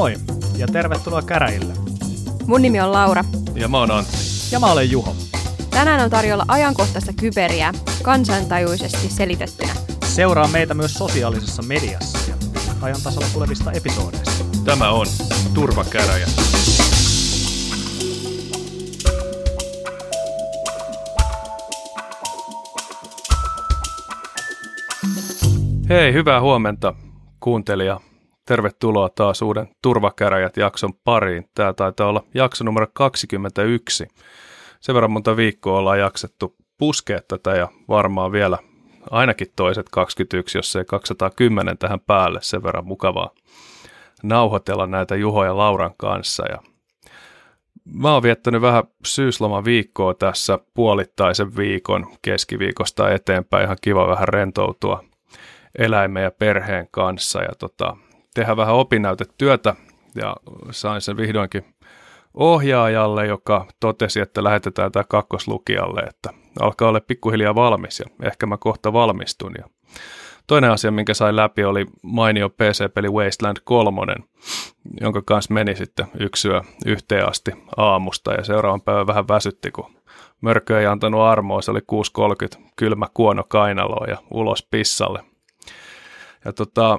Moi ja tervetuloa käräjille. Mun nimi on Laura. Ja mä oon Antti. Ja mä olen Juho. Tänään on tarjolla ajankohtaista kyberiä kansantajuisesti selitettynä. Seuraa meitä myös sosiaalisessa mediassa ja ajan tasalla tulevista episoodeista. Tämä on Turvakäräjä. Hei, hyvää huomenta kuuntelija. Tervetuloa taas uuden Turvakäräjät-jakson pariin. Tämä taitaa olla jakso numero 21. Sen verran monta viikkoa ollaan jaksettu puskea tätä ja varmaan vielä ainakin toiset 21, jos ei 210 tähän päälle. Sen verran mukavaa nauhoitella näitä Juho ja Lauran kanssa. Ja mä oon viettänyt vähän syysloman viikkoa tässä puolittaisen viikon keskiviikosta eteenpäin. Ihan kiva vähän rentoutua eläimen ja perheen kanssa ja tota, tehdä vähän opinnäytetyötä ja sain sen vihdoinkin ohjaajalle, joka totesi, että lähetetään tämä kakkoslukijalle, että alkaa olla pikkuhiljaa valmis ja ehkä mä kohta valmistun. Ja toinen asia, minkä sain läpi, oli mainio PC-peli Wasteland 3, jonka kanssa meni sitten yksyä yhteen asti aamusta ja seuraavan päivän vähän väsytti, kun mörkö ei antanut armoa, se oli 6.30 kylmä kuono kainaloa ja ulos pissalle. Ja tota,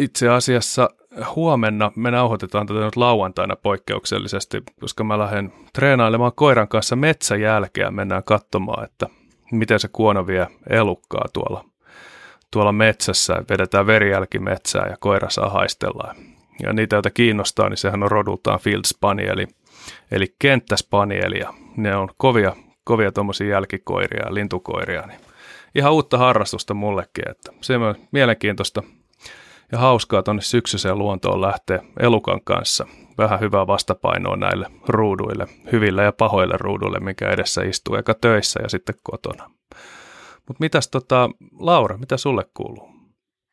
itse asiassa huomenna me nauhoitetaan tätä nyt lauantaina poikkeuksellisesti, koska mä lähden treenailemaan koiran kanssa metsäjälkeä. Mennään katsomaan, että miten se kuono vie elukkaa tuolla, tuolla metsässä. Vedetään verijälki metsää ja koira saa haistella. Ja niitä, joita kiinnostaa, niin sehän on rodultaan Field Spanieli, eli kenttäspanieli. Ne on kovia, kovia tuommoisia jälkikoiria ja lintukoiria. Niin ihan uutta harrastusta mullekin, että se on mielenkiintoista ja hauskaa tuonne syksyiseen luontoon lähteä elukan kanssa. Vähän hyvää vastapainoa näille ruuduille, hyville ja pahoille ruuduille, mikä edessä istuu eka töissä ja sitten kotona. Mutta mitäs tota, Laura, mitä sulle kuuluu?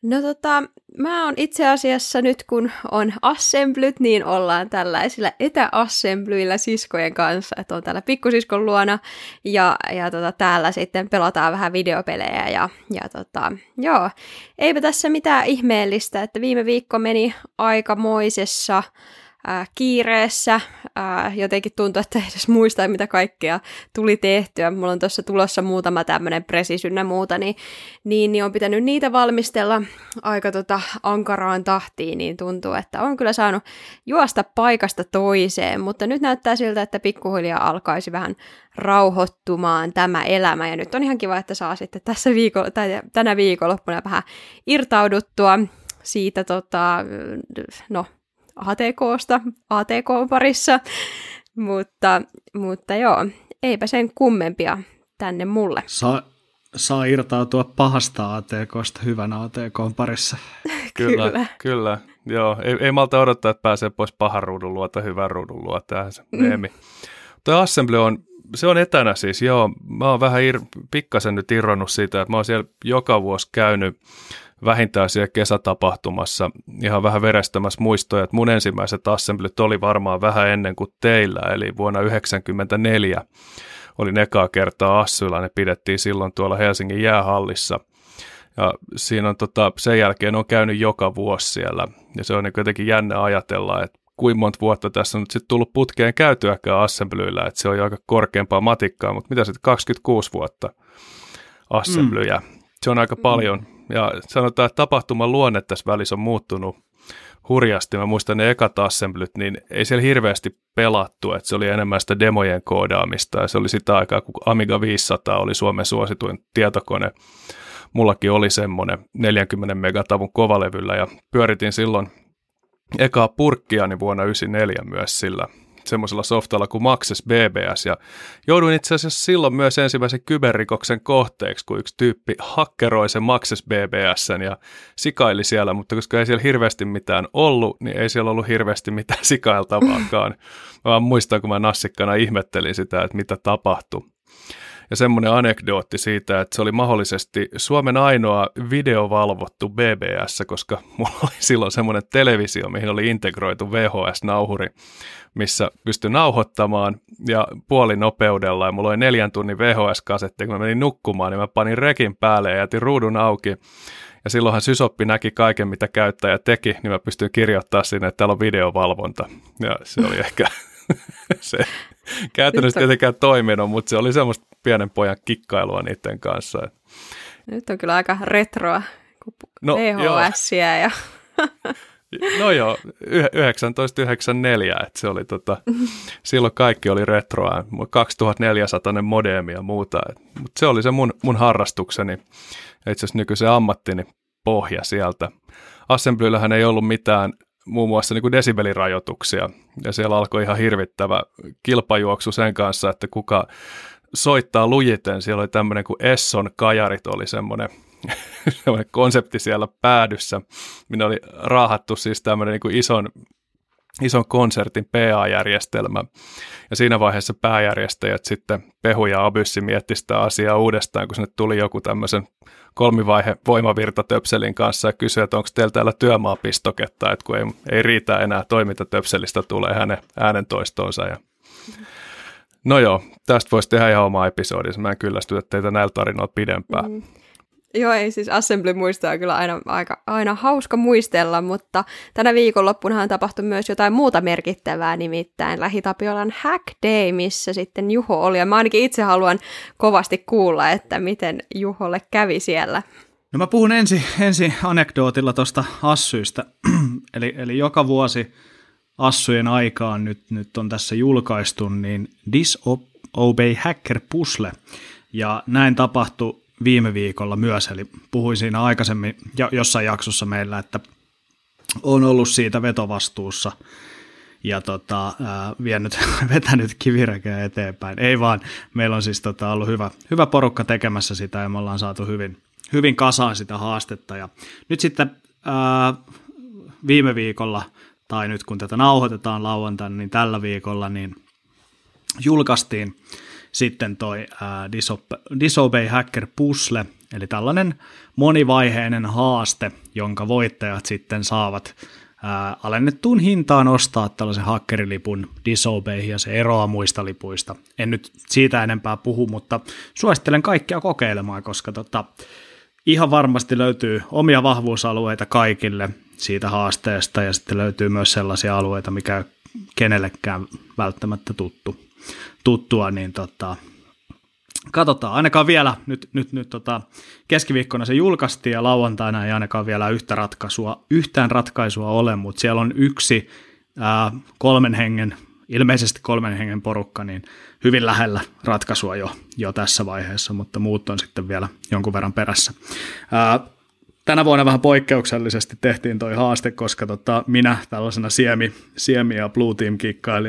No tota, mä oon itse asiassa nyt kun on assemblyt, niin ollaan tällaisilla etäassemblyillä siskojen kanssa, että on täällä pikkusiskon luona ja, ja tota, täällä sitten pelataan vähän videopelejä ja, ja tota, joo, eipä tässä mitään ihmeellistä, että viime viikko meni aikamoisessa kiireessä. Äh, jotenkin tuntuu, että ei edes muista, mitä kaikkea tuli tehtyä. Mulla on tuossa tulossa muutama tämmöinen presisynnä muuta, niin, niin, niin on pitänyt niitä valmistella aika tota ankaraan tahtiin, niin tuntuu, että on kyllä saanut juosta paikasta toiseen, mutta nyt näyttää siltä, että pikkuhiljaa alkaisi vähän rauhoittumaan tämä elämä, ja nyt on ihan kiva, että saa sitten tässä viikolla, tai tänä viikonloppuna vähän irtauduttua siitä, tota, no, ATKsta, ATK parissa, mutta, mutta joo, eipä sen kummempia tänne mulle. Saa, saa irtautua pahasta ATKsta hyvän ATK parissa. kyllä, kyllä. kyllä. Joo, ei, ei malta odottaa, että pääsee pois pahan ruudun luota hyvän ruudun luota. Tähän se mm. meemi. Tuo Assembly on, se on etänä siis, joo. Mä oon vähän ir, pikkasen nyt irronnut siitä, että mä oon siellä joka vuosi käynyt vähintään siellä kesätapahtumassa ihan vähän verestämässä muistoja, että mun ensimmäiset assemblyt oli varmaan vähän ennen kuin teillä, eli vuonna 1994 oli ekaa kertaa Assylla, ne pidettiin silloin tuolla Helsingin jäähallissa. Ja siinä on tota, sen jälkeen on käynyt joka vuosi siellä, ja se on niin jotenkin jännä ajatella, että kuinka monta vuotta tässä on nyt sitten tullut putkeen käytyäkään assemblyillä, että se on jo aika korkeampaa matikkaa, mutta mitä sitten 26 vuotta assemblyjä. Mm. Se on aika paljon. Ja sanotaan, että tapahtuman luonne tässä välissä on muuttunut hurjasti. Mä muistan ne ekat assemblyt, niin ei siellä hirveästi pelattu, että se oli enemmän sitä demojen koodaamista ja se oli sitä aikaa, kun Amiga 500 oli Suomen suosituin tietokone. Mullakin oli semmoinen 40 megatavun kovalevyllä ja pyöritin silloin ekaa purkkiani vuonna 1994 myös sillä semmoisella softalla kuin Maxes BBS ja jouduin itse asiassa silloin myös ensimmäisen kyberrikoksen kohteeksi, kun yksi tyyppi hakkeroi sen Maxes BBSn ja sikaili siellä, mutta koska ei siellä hirveästi mitään ollut, niin ei siellä ollut hirveästi mitään sikailtavaakaan. Mä vaan muistan, kun mä nassikkana ihmettelin sitä, että mitä tapahtui. Ja semmoinen anekdootti siitä, että se oli mahdollisesti Suomen ainoa videovalvottu BBS, koska mulla oli silloin semmoinen televisio, mihin oli integroitu VHS-nauhuri, missä pystyi nauhoittamaan ja puolinopeudella. Ja mulla oli neljän tunnin VHS-kasetti, kun mä menin nukkumaan, niin mä panin rekin päälle ja jätin ruudun auki. Ja silloinhan Sysoppi näki kaiken, mitä käyttäjä teki, niin mä pystyin kirjoittamaan sinne, että täällä on videovalvonta. Ja se oli ehkä se käytännössä tietenkään toiminut, mutta se oli semmoista pienen pojan kikkailua niiden kanssa. Nyt on kyllä aika retroa, kun no, VHS ja... No joo, 1994, että se oli tota, silloin kaikki oli retroa, 2400 modeemi ja muuta, mutta se oli se mun, mun harrastukseni, itse asiassa nykyisen ammattini pohja sieltä. Assemblyllähän ei ollut mitään muun muassa niin kuin desibelirajoituksia, ja siellä alkoi ihan hirvittävä kilpajuoksu sen kanssa, että kuka soittaa lujiten. Siellä oli tämmöinen kuin Esson kajarit oli semmoinen konsepti siellä päädyssä. Minä oli raahattu siis tämmöinen niin kuin ison, ison konsertin PA-järjestelmä. Ja siinä vaiheessa pääjärjestäjät sitten Pehu ja Abyssi mietti sitä asiaa uudestaan, kun sinne tuli joku tämmöisen kolmivaihe voimavirtatöpselin kanssa ja kysyi, että onko teillä täällä työmaapistoketta, että kun ei, ei riitä enää toimintatöpselistä tulee hänen äänentoistonsa. Ja... No joo, tästä voisi tehdä ihan oma episodi, mä en kyllästytä teitä näillä tarinoilla pidempään. Mm. Joo, ei siis Assembly muistaa kyllä aina, aika, aina hauska muistella, mutta tänä viikonloppunahan tapahtui myös jotain muuta merkittävää, nimittäin Lähitapiolan Hack Day, missä sitten Juho oli. Ja mä ainakin itse haluan kovasti kuulla, että miten Juholle kävi siellä. No mä puhun ensin ensi anekdootilla tuosta Assyistä. eli, eli joka vuosi Assujen aikaan nyt, nyt on tässä julkaistu, niin Disobey Hacker Puzzle. Ja näin tapahtui viime viikolla myös, eli puhuin siinä aikaisemmin ja jossain jaksossa meillä, että on ollut siitä vetovastuussa ja tota, ää, vienyt, vetänyt kiviräkeä eteenpäin. Ei vaan, meillä on siis tota, ollut hyvä, hyvä porukka tekemässä sitä ja me ollaan saatu hyvin, hyvin kasaan sitä haastetta. Ja nyt sitten ää, viime viikolla, tai nyt kun tätä nauhoitetaan lauantaina, niin tällä viikolla niin julkaistiin sitten toi ää, Disobey Hacker Puzzle, eli tällainen monivaiheinen haaste, jonka voittajat sitten saavat ää, alennettuun hintaan ostaa tällaisen hakkerilipun Disobey ja se eroaa muista lipuista. En nyt siitä enempää puhu, mutta suosittelen kaikkia kokeilemaan, koska tota, ihan varmasti löytyy omia vahvuusalueita kaikille siitä haasteesta ja sitten löytyy myös sellaisia alueita, mikä kenellekään välttämättä tuttu tuttua, niin tota, katsotaan. Ainakaan vielä, nyt, nyt, nyt tota, keskiviikkona se julkaistiin ja lauantaina ei ainakaan vielä yhtä ratkaisua, yhtään ratkaisua ole, mutta siellä on yksi ää, kolmen hengen, ilmeisesti kolmen hengen porukka, niin hyvin lähellä ratkaisua jo, jo tässä vaiheessa, mutta muut on sitten vielä jonkun verran perässä. Ää, tänä vuonna vähän poikkeuksellisesti tehtiin toi haaste, koska tota, minä tällaisena siemi, siemi ja Blue Team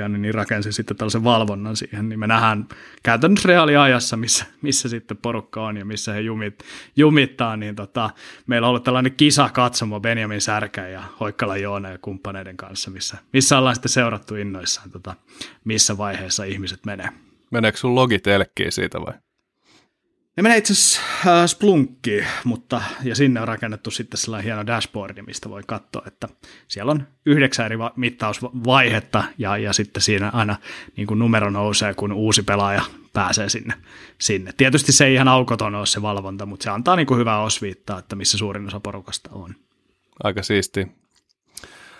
niin rakensin sitten tällaisen valvonnan siihen, niin me nähdään käytännössä reaaliajassa, missä, missä sitten porukka on ja missä he jumit, jumittaa, niin tota, meillä on ollut tällainen kisa katsomo Benjamin Särkä ja Hoikkala Joona ja kumppaneiden kanssa, missä, missä ollaan sitten seurattu innoissaan, tota, missä vaiheessa ihmiset menee. Meneekö sun logit siitä vai? Ne menee itse asiassa äh, Splunkkiin, mutta, ja sinne on rakennettu sitten sellainen hieno dashboardi, mistä voi katsoa, että siellä on yhdeksän eri mittausvaihetta, ja, ja sitten siinä aina niin kuin numero nousee, kun uusi pelaaja pääsee sinne. sinne. Tietysti se ei ihan aukoton ole se valvonta, mutta se antaa niin kuin hyvää osviittaa, että missä suurin osa porukasta on. Aika siisti.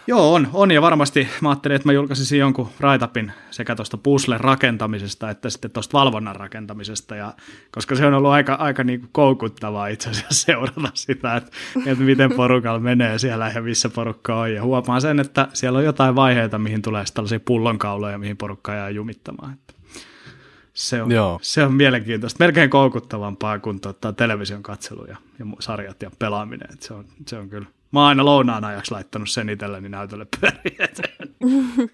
Joo, on, on ja varmasti mä ajattelin, että mä julkaisisin jonkun raitapin sekä tuosta puzzlen rakentamisesta että sitten tuosta valvonnan rakentamisesta, ja, koska se on ollut aika, aika niin kuin koukuttavaa itse asiassa seurata sitä, että, että miten porukalla menee siellä ja missä porukka on, ja huomaan sen, että siellä on jotain vaiheita, mihin tulee tällaisia pullonkauloja, mihin porukka jää jumittamaan. Että se on, Joo. se on mielenkiintoista, melkein koukuttavampaa kuin tota, television katselu ja, ja sarjat ja pelaaminen, että se on, se on kyllä Mä oon aina lounaan ajaksi laittanut sen itselleni näytölle pyöriä.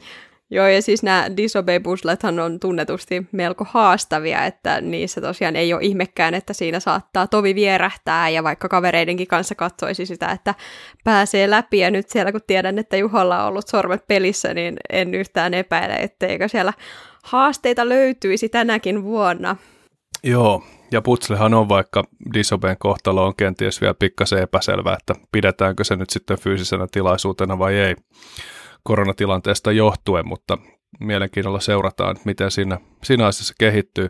Joo, ja siis nämä disobey puzzlethan on tunnetusti melko haastavia, että niissä tosiaan ei ole ihmekään, että siinä saattaa tovi vierähtää, ja vaikka kavereidenkin kanssa katsoisi sitä, että pääsee läpi, ja nyt siellä kun tiedän, että Juholla on ollut sormet pelissä, niin en yhtään epäile, etteikö siellä haasteita löytyisi tänäkin vuonna. Joo, ja Putslehan on, vaikka Disoben kohtalo on kenties vielä pikkasen epäselvä, että pidetäänkö se nyt sitten fyysisenä tilaisuutena vai ei koronatilanteesta johtuen, mutta mielenkiinnolla seurataan, miten siinä, siinä asiassa kehittyy.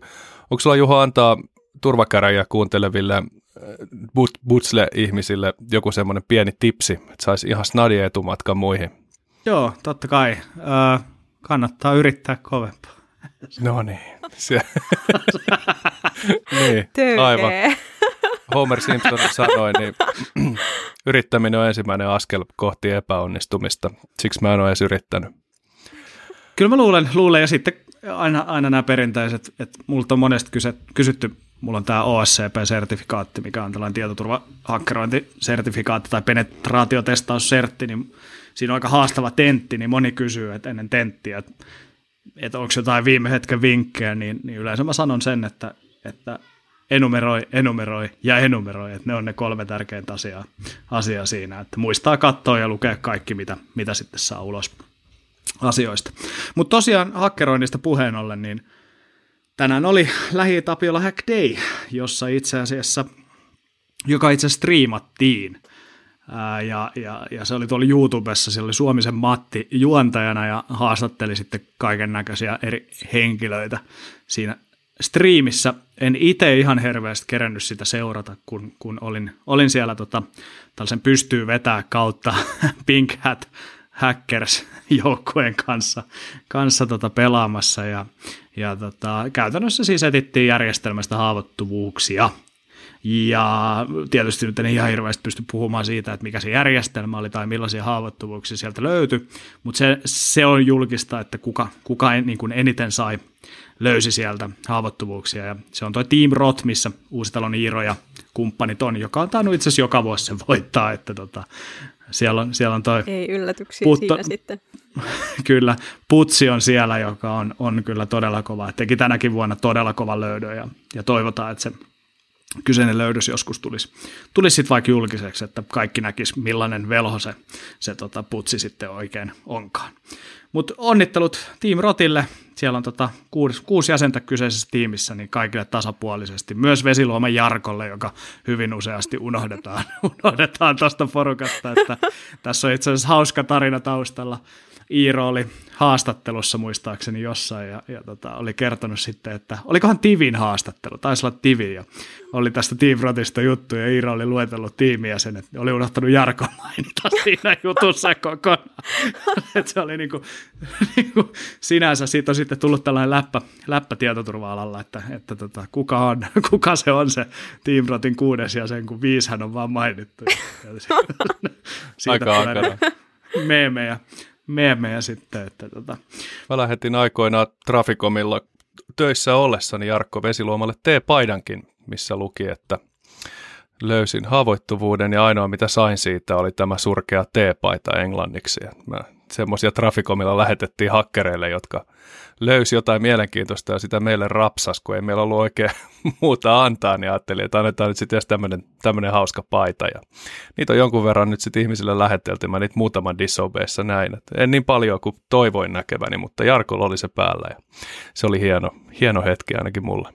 Onko sulla Juho antaa turvakäräjiä kuunteleville Butsle-ihmisille joku semmoinen pieni tipsi, että saisi ihan etumatkan muihin? Joo, totta kai. Öö, kannattaa yrittää kovempaa. No niin. Se. niin, aivan. Homer Simpson sanoi, niin yrittäminen on ensimmäinen askel kohti epäonnistumista. Siksi mä en ole edes yrittänyt. Kyllä mä luulen, luulen ja sitten aina, aina nämä perinteiset, että multa on monesti kyse, kysytty, mulla on tämä OSCP-sertifikaatti, mikä on tällainen tietoturvahakkerointisertifikaatti tai penetraatiotestaussertti, niin siinä on aika haastava tentti, niin moni kysyy, että ennen tenttiä, että, että onko jotain viime hetken vinkkejä, niin, niin yleensä mä sanon sen, että, että enumeroi, enumeroi ja enumeroi, että ne on ne kolme tärkeintä asiaa, asiaa siinä, että muistaa katsoa ja lukea kaikki, mitä, mitä sitten saa ulos asioista. Mutta tosiaan hakkeroinnista puheen ollen, niin tänään oli lähi Tapiola Hack Day, jossa itse asiassa, joka itse striimattiin. Ja, ja, ja, se oli tuolla YouTubessa, siellä oli Suomisen Matti juontajana ja haastatteli sitten kaiken näköisiä eri henkilöitä siinä striimissä. En itse ihan hirveästi kerännyt sitä seurata, kun, kun olin, olin siellä tota, tällaisen pystyy vetää kautta Pink Hat Hackers joukkueen kanssa, kanssa tota pelaamassa ja, ja tota, käytännössä siis etittiin järjestelmästä haavoittuvuuksia. Ja tietysti nyt en ihan hirveästi pysty puhumaan siitä, että mikä se järjestelmä oli tai millaisia haavoittuvuuksia sieltä löytyi, mutta se, se on julkista, että kuka, kuka en, niin kuin eniten sai, löysi sieltä haavoittuvuuksia. Ja se on tuo Team Rot, missä Uusitalon Iiro ja kumppanit on, joka on tainnut itse asiassa joka vuosi sen voittaa, että tota, siellä on, siellä on toi... Ei yllätyksiä Putto- siinä sitten. kyllä, Putsi on siellä, joka on, on kyllä todella kova. Teki tänäkin vuonna todella kova löydön ja, ja toivotaan, että se kyseinen löydös joskus tulisi, tulisi sitten vaikka julkiseksi, että kaikki näkis millainen velho se, se tota, Putsi sitten oikein onkaan. Mutta onnittelut Team Rotille. Siellä on tota kuusi, kuusi jäsentä kyseisessä tiimissä, niin kaikille tasapuolisesti. Myös Vesiluoman Jarkolle, joka hyvin useasti unohdetaan, unohdetaan tuosta porukasta. Että tässä on itse asiassa hauska tarina taustalla. Iiro oli haastattelussa muistaakseni jossain ja, ja tota, oli kertonut sitten, että olikohan Tivin haastattelu, taisi olla Tivi ja oli tästä Team Rotista juttu ja Iiro oli luetellut tiimiä sen, että oli unohtanut Jarkon mainita siinä jutussa kokonaan. että se oli niinku, niinku, sinänsä, siitä on sitten tullut tällainen läppä, läppä tietoturva-alalla, että, että tota, kuka, on, kuka se on se Team Rotin kuudes ja sen kun viishän on vaan mainittu. Ja siitä Aika ankara. meemejä, meemejä sitten. Että tota. Mä lähetin aikoinaan Traficomilla töissä ollessani Jarkko Vesiluomalle T-paidankin, missä luki, että löysin haavoittuvuuden ja ainoa mitä sain siitä oli tämä surkea T-paita englanniksi. Ja semmoisia Traficomilla lähetettiin hakkereille, jotka löysi jotain mielenkiintoista ja sitä meille rapsas, kun ei meillä ollut oikein muuta antaa, niin ajattelin, että annetaan nyt sitten tämmöinen, tämmöinen hauska paita. Ja niitä on jonkun verran nyt sitten ihmisille lähetelty, mä niitä muutaman disobeissa näin. Että en niin paljon kuin toivoin näkeväni, mutta Jarkolla oli se päällä ja se oli hieno, hieno hetki ainakin mulle.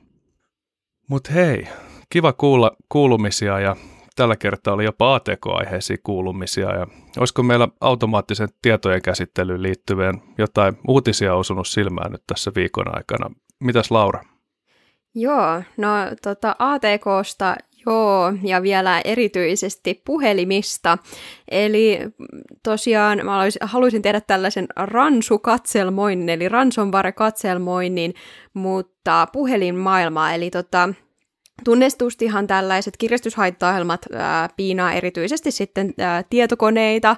Mutta hei, kiva kuulla kuulumisia ja tällä kertaa oli jopa ATK-aiheisia kuulumisia ja olisiko meillä automaattisen tietojen käsittelyyn liittyvien jotain uutisia osunut silmään nyt tässä viikon aikana. Mitäs Laura? Joo, no tota ATKsta joo, ja vielä erityisesti puhelimista. Eli tosiaan mä haluaisin, tehdä tällaisen ransukatselmoinnin, eli ransomware-katselmoinnin, mutta puhelinmaailmaa, eli tota, Tunnestustihan tällaiset kirjastushaittaohjelmat ää, piinaa erityisesti sitten ää, tietokoneita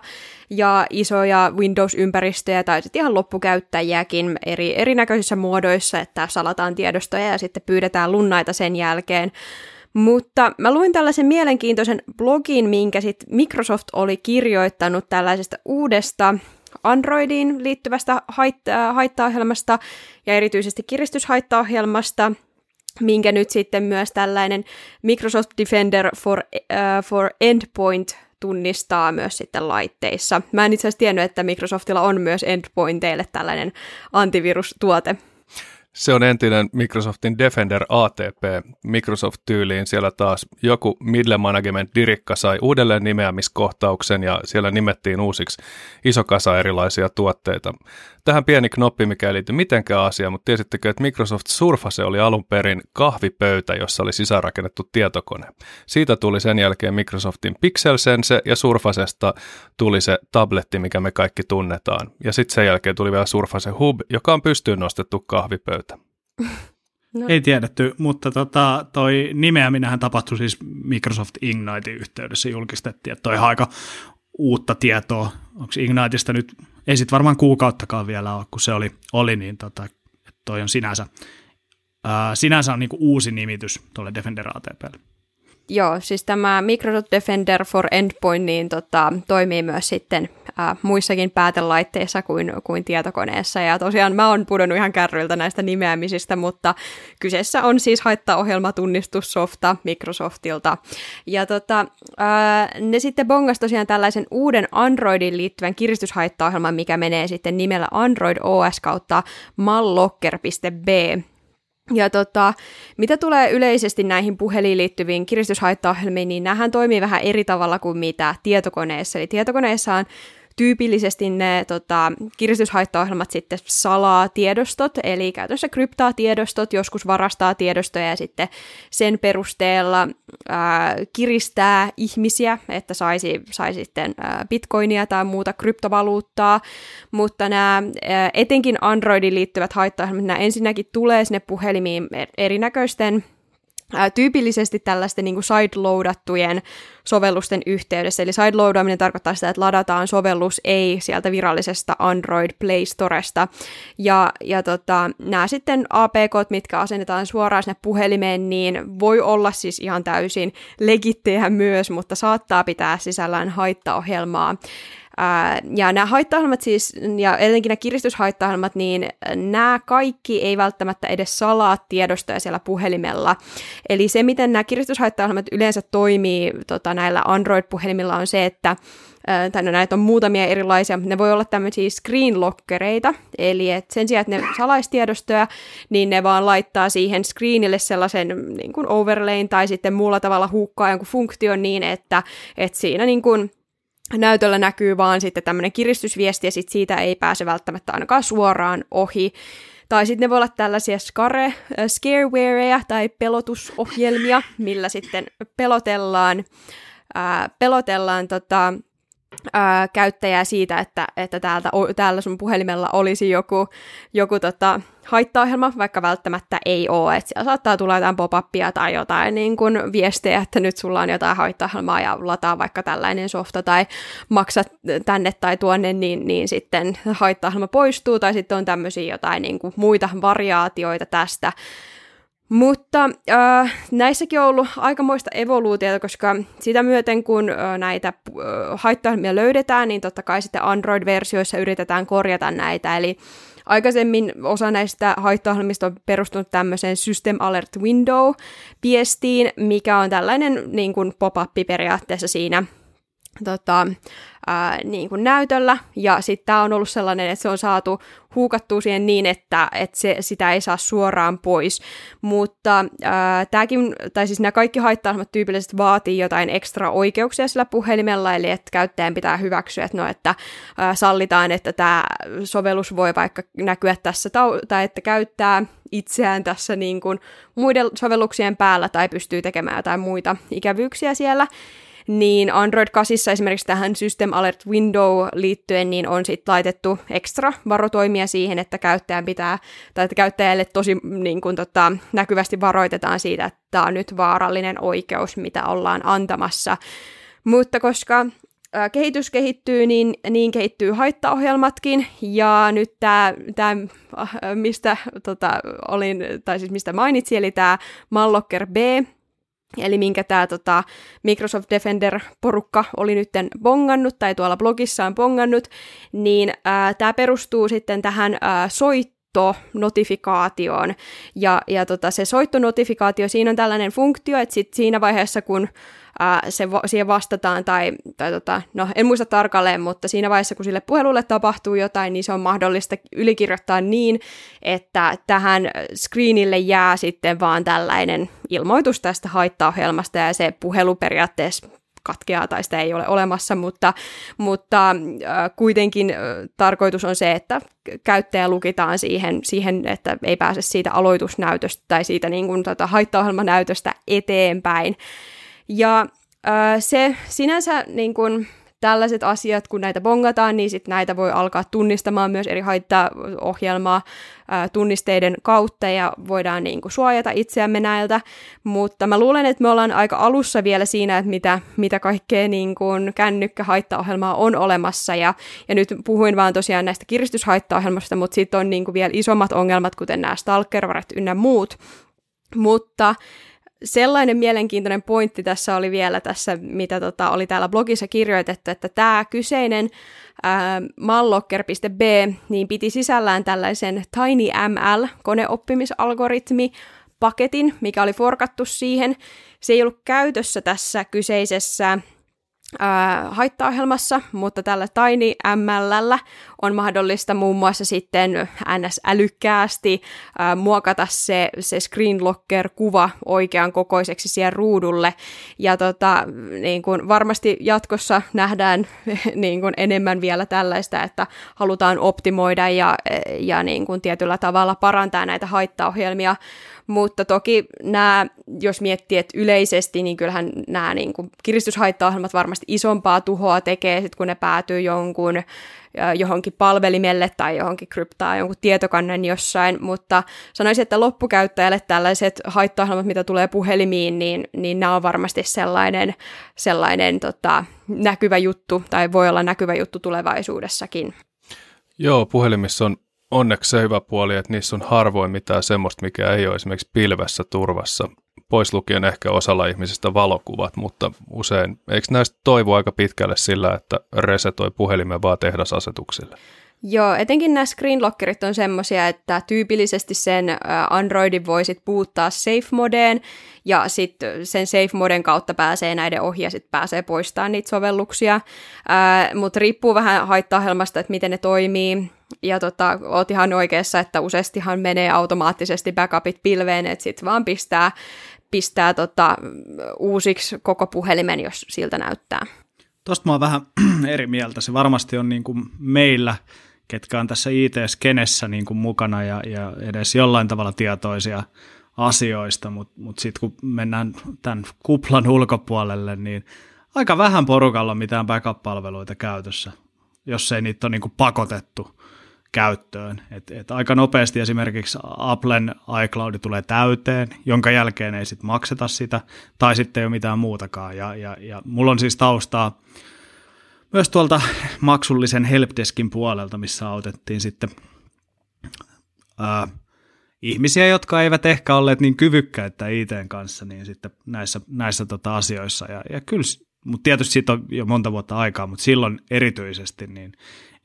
ja isoja Windows-ympäristöjä tai sitten ihan loppukäyttäjiäkin eri, erinäköisissä muodoissa, että salataan tiedostoja ja sitten pyydetään lunnaita sen jälkeen. Mutta mä luin tällaisen mielenkiintoisen blogin, minkä sit Microsoft oli kirjoittanut tällaisesta uudesta Androidiin liittyvästä haitta- haittaohjelmasta ja erityisesti kiristyshaittaohjelmasta, minkä nyt sitten myös tällainen Microsoft Defender for, uh, for Endpoint tunnistaa myös sitten laitteissa. Mä en itse asiassa tiennyt, että Microsoftilla on myös endpointeille tällainen antivirustuote. Se on entinen Microsoftin Defender ATP Microsoft-tyyliin. Siellä taas joku Middle Management Dirikka sai uudelleen nimeämiskohtauksen ja siellä nimettiin uusiksi iso kasa erilaisia tuotteita. Tähän pieni knoppi, mikä ei liity mitenkään asiaan, mutta tiesittekö, että Microsoft Surface oli alun perin kahvipöytä, jossa oli sisäänrakennettu tietokone. Siitä tuli sen jälkeen Microsoftin Pixel Sense ja Surfacesta tuli se tabletti, mikä me kaikki tunnetaan. Ja sitten sen jälkeen tuli vielä Surface Hub, joka on pystyyn nostettu kahvipöytä. No. Ei tiedetty, mutta tota, toi nimeäminähän tapahtui siis Microsoft Ignite yhteydessä julkistettiin, että toi aika uutta tietoa. Onko Igniteista nyt, ei sit varmaan kuukauttakaan vielä ole, kun se oli, oli niin tota, toi on sinänsä, ää, sinänsä on niinku uusi nimitys tuolle Defender ATPlle. Joo, siis tämä Microsoft Defender for Endpoint niin tota, toimii myös sitten ää, muissakin päätelaitteissa kuin, kuin tietokoneessa. Ja tosiaan mä oon pudonnut ihan kärryiltä näistä nimeämisistä, mutta kyseessä on siis haittaohjelmatunnistussofta Microsoftilta. Ja tota, ää, ne sitten bongas tosiaan tällaisen uuden Androidin liittyvän kiristyshaittaohjelman, mikä menee sitten nimellä Android OS kautta mallocker.b. Ja tota, mitä tulee yleisesti näihin puheliin liittyviin kiristyshaittaohjelmiin, niin nämähän toimii vähän eri tavalla kuin mitä tietokoneessa. Eli tietokoneessa on tyypillisesti ne tota, kiristyshaittaohjelmat sitten salaa tiedostot, eli käytössä kryptaa tiedostot, joskus varastaa tiedostoja ja sitten sen perusteella ää, kiristää ihmisiä, että saisi, saisi sitten ää, bitcoinia tai muuta kryptovaluuttaa, mutta nämä ää, etenkin Androidin liittyvät haittaohjelmat, nämä ensinnäkin tulee sinne puhelimiin erinäköisten tyypillisesti tällaisten niin sideloadattujen sovellusten yhteydessä. Eli sideloadaaminen tarkoittaa sitä, että ladataan sovellus ei sieltä virallisesta Android Play Storesta. Ja, ja tota, nämä sitten APK, mitkä asennetaan suoraan sinne puhelimeen, niin voi olla siis ihan täysin legittejä myös, mutta saattaa pitää sisällään haittaohjelmaa. Ää, ja nämä haittaohjelmat siis, ja etenkin nämä kiristyshaittaohjelmat, niin nämä kaikki ei välttämättä edes salaa tiedostoja siellä puhelimella. Eli se, miten nämä kiristyshaittaohjelmat yleensä toimii tota, näillä Android-puhelimilla on se, että tai no näitä on muutamia erilaisia, mutta ne voi olla tämmöisiä screenlockereita, eli et sen sijaan, että ne salaisi tiedostoja, niin ne vaan laittaa siihen screenille sellaisen niin overlayn tai sitten muulla tavalla huukkaa jonkun funktion niin, että, että siinä niin kuin näytöllä näkyy vaan sitten tämmöinen kiristysviesti ja sitten siitä ei pääse välttämättä ainakaan suoraan ohi. Tai sitten ne voi olla tällaisia scare, äh, scarewareja tai pelotusohjelmia, millä sitten pelotellaan, äh, pelotellaan tota, ää, käyttäjää siitä, että, että täältä, täällä sun puhelimella olisi joku, joku tota, haittaohjelma, vaikka välttämättä ei ole. Että siellä saattaa tulla jotain pop tai jotain niin kuin viestejä, että nyt sulla on jotain haittaohjelmaa ja lataa vaikka tällainen softa tai maksat tänne tai tuonne, niin, niin sitten haittaohjelma poistuu tai sitten on tämmöisiä jotain niin kuin muita variaatioita tästä. Mutta äh, näissäkin on ollut aikamoista evoluutiota, koska sitä myöten kun äh, näitä äh, haittaohjelmia löydetään, niin totta kai sitten Android-versioissa yritetään korjata näitä. Eli aikaisemmin osa näistä haittaohjelmista on perustunut tämmöiseen System Alert Window-viestiin, mikä on tällainen niin kuin pop-up periaatteessa siinä tota, ää, niin kuin näytöllä, ja sitten tämä on ollut sellainen, että se on saatu huukattua siihen niin, että, että se, sitä ei saa suoraan pois, mutta tämäkin, tai siis nämä kaikki haitta tyypillisesti vaatii jotain ekstra oikeuksia sillä puhelimella, eli että käyttäjän pitää hyväksyä, että, no, että ää, sallitaan, että tämä sovellus voi vaikka näkyä tässä, tau- tai että käyttää itseään tässä niin kuin muiden sovelluksien päällä tai pystyy tekemään jotain muita ikävyyksiä siellä, niin Android 8 esimerkiksi tähän System Alert Window liittyen niin on sitten laitettu ekstra varotoimia siihen, että käyttäjän pitää, tai että käyttäjälle tosi niin kuin, tota, näkyvästi varoitetaan siitä, että tämä on nyt vaarallinen oikeus, mitä ollaan antamassa. Mutta koska kehitys kehittyy, niin, niin kehittyy haittaohjelmatkin, ja nyt tämä, mistä tota, olin, tai siis mistä mainitsin, eli tämä Mallocker B, Eli minkä tämä tota, Microsoft Defender-porukka oli nyt bongannut tai tuolla blogissaan bongannut, niin tämä perustuu sitten tähän ää, soit, soittonotifikaatioon. Ja, ja tota, se soittonotifikaatio, siinä on tällainen funktio, että sit siinä vaiheessa, kun ää, se, siihen vastataan, tai, tai tota, no en muista tarkalleen, mutta siinä vaiheessa, kun sille puhelulle tapahtuu jotain, niin se on mahdollista ylikirjoittaa niin, että tähän screenille jää sitten vaan tällainen ilmoitus tästä haittaohjelmasta, ja se puhelu periaatteessa katkeaa tai sitä ei ole olemassa, mutta, mutta äh, kuitenkin äh, tarkoitus on se, että käyttäjä lukitaan siihen, siihen, että ei pääse siitä aloitusnäytöstä tai siitä niin kuin, tota, haittaohjelmanäytöstä eteenpäin. Ja äh, se sinänsä niin kuin, tällaiset asiat, kun näitä bongataan, niin sitten näitä voi alkaa tunnistamaan myös eri haittaohjelmaa tunnisteiden kautta ja voidaan niin kuin, suojata itseämme näiltä, mutta mä luulen, että me ollaan aika alussa vielä siinä, että mitä, mitä kaikkea niin kuin, kännykkähaittaohjelmaa on olemassa. Ja, ja nyt puhuin vaan tosiaan näistä kiristyshaittaohjelmasta, mutta sitten on niin kuin, vielä isommat ongelmat, kuten nämä stalkervaret ynnä muut, mutta sellainen mielenkiintoinen pointti tässä oli vielä tässä, mitä tota, oli täällä blogissa kirjoitettu, että tämä kyseinen mallocker.b niin piti sisällään tällaisen TinyML-koneoppimisalgoritmi, paketin, mikä oli forkattu siihen. Se ei ollut käytössä tässä kyseisessä haittaohjelmassa, mutta tällä Tiny ML on mahdollista muun muassa sitten NS-älykkäästi äh, muokata se, se screen locker-kuva oikean kokoiseksi siihen ruudulle. Ja tota, niin kuin varmasti jatkossa nähdään niin kuin enemmän vielä tällaista, että halutaan optimoida ja, ja niin kuin tietyllä tavalla parantaa näitä haittaohjelmia, mutta toki nämä, jos miettii, että yleisesti, niin kyllähän nämä niin kuin kiristyshaittaohjelmat varmasti isompaa tuhoa tekee, sit kun ne päätyy jonkun johonkin palvelimelle tai johonkin kryptaa jonkun tietokannen jossain, mutta sanoisin, että loppukäyttäjälle tällaiset haittaohjelmat, mitä tulee puhelimiin, niin, niin nämä on varmasti sellainen, sellainen tota, näkyvä juttu, tai voi olla näkyvä juttu tulevaisuudessakin. Joo, puhelimissa on onneksi se hyvä puoli, että niissä on harvoin mitään semmoista, mikä ei ole esimerkiksi pilvessä turvassa. Pois lukien ehkä osalla ihmisistä valokuvat, mutta usein, eikö näistä toivo aika pitkälle sillä, että resetoi puhelimen vaan tehdasasetuksille? Joo, etenkin nämä screenlockerit on semmoisia, että tyypillisesti sen Androidin voisit puuttaa safe modeen, ja sitten sen safe moden kautta pääsee näiden ohi, ja sitten pääsee poistamaan niitä sovelluksia, mutta riippuu vähän haitta että miten ne toimii, ja tota, oot ihan oikeassa, että useastihan menee automaattisesti backupit pilveen, että sitten vaan pistää, pistää tota, uusiksi koko puhelimen, jos siltä näyttää. Tuosta mä oon vähän eri mieltä. Se varmasti on niin kuin meillä, ketkä on tässä IT-skenessä niin kuin mukana ja, ja edes jollain tavalla tietoisia asioista, mutta mut, mut sitten kun mennään tämän kuplan ulkopuolelle, niin aika vähän porukalla on mitään backup-palveluita käytössä, jos ei niitä ole niin kuin pakotettu käyttöön. Et, et aika nopeasti esimerkiksi Applen iCloud tulee täyteen, jonka jälkeen ei sitten makseta sitä, tai sitten ei ole mitään muutakaan. Ja, ja, ja mulla on siis taustaa myös tuolta maksullisen helpdeskin puolelta, missä autettiin sitten ää, ihmisiä, jotka eivät ehkä olleet niin kyvykkäitä ITn kanssa niin sitten näissä, näissä tota asioissa. Ja, ja kyllä, mutta tietysti siitä on jo monta vuotta aikaa, mutta silloin erityisesti niin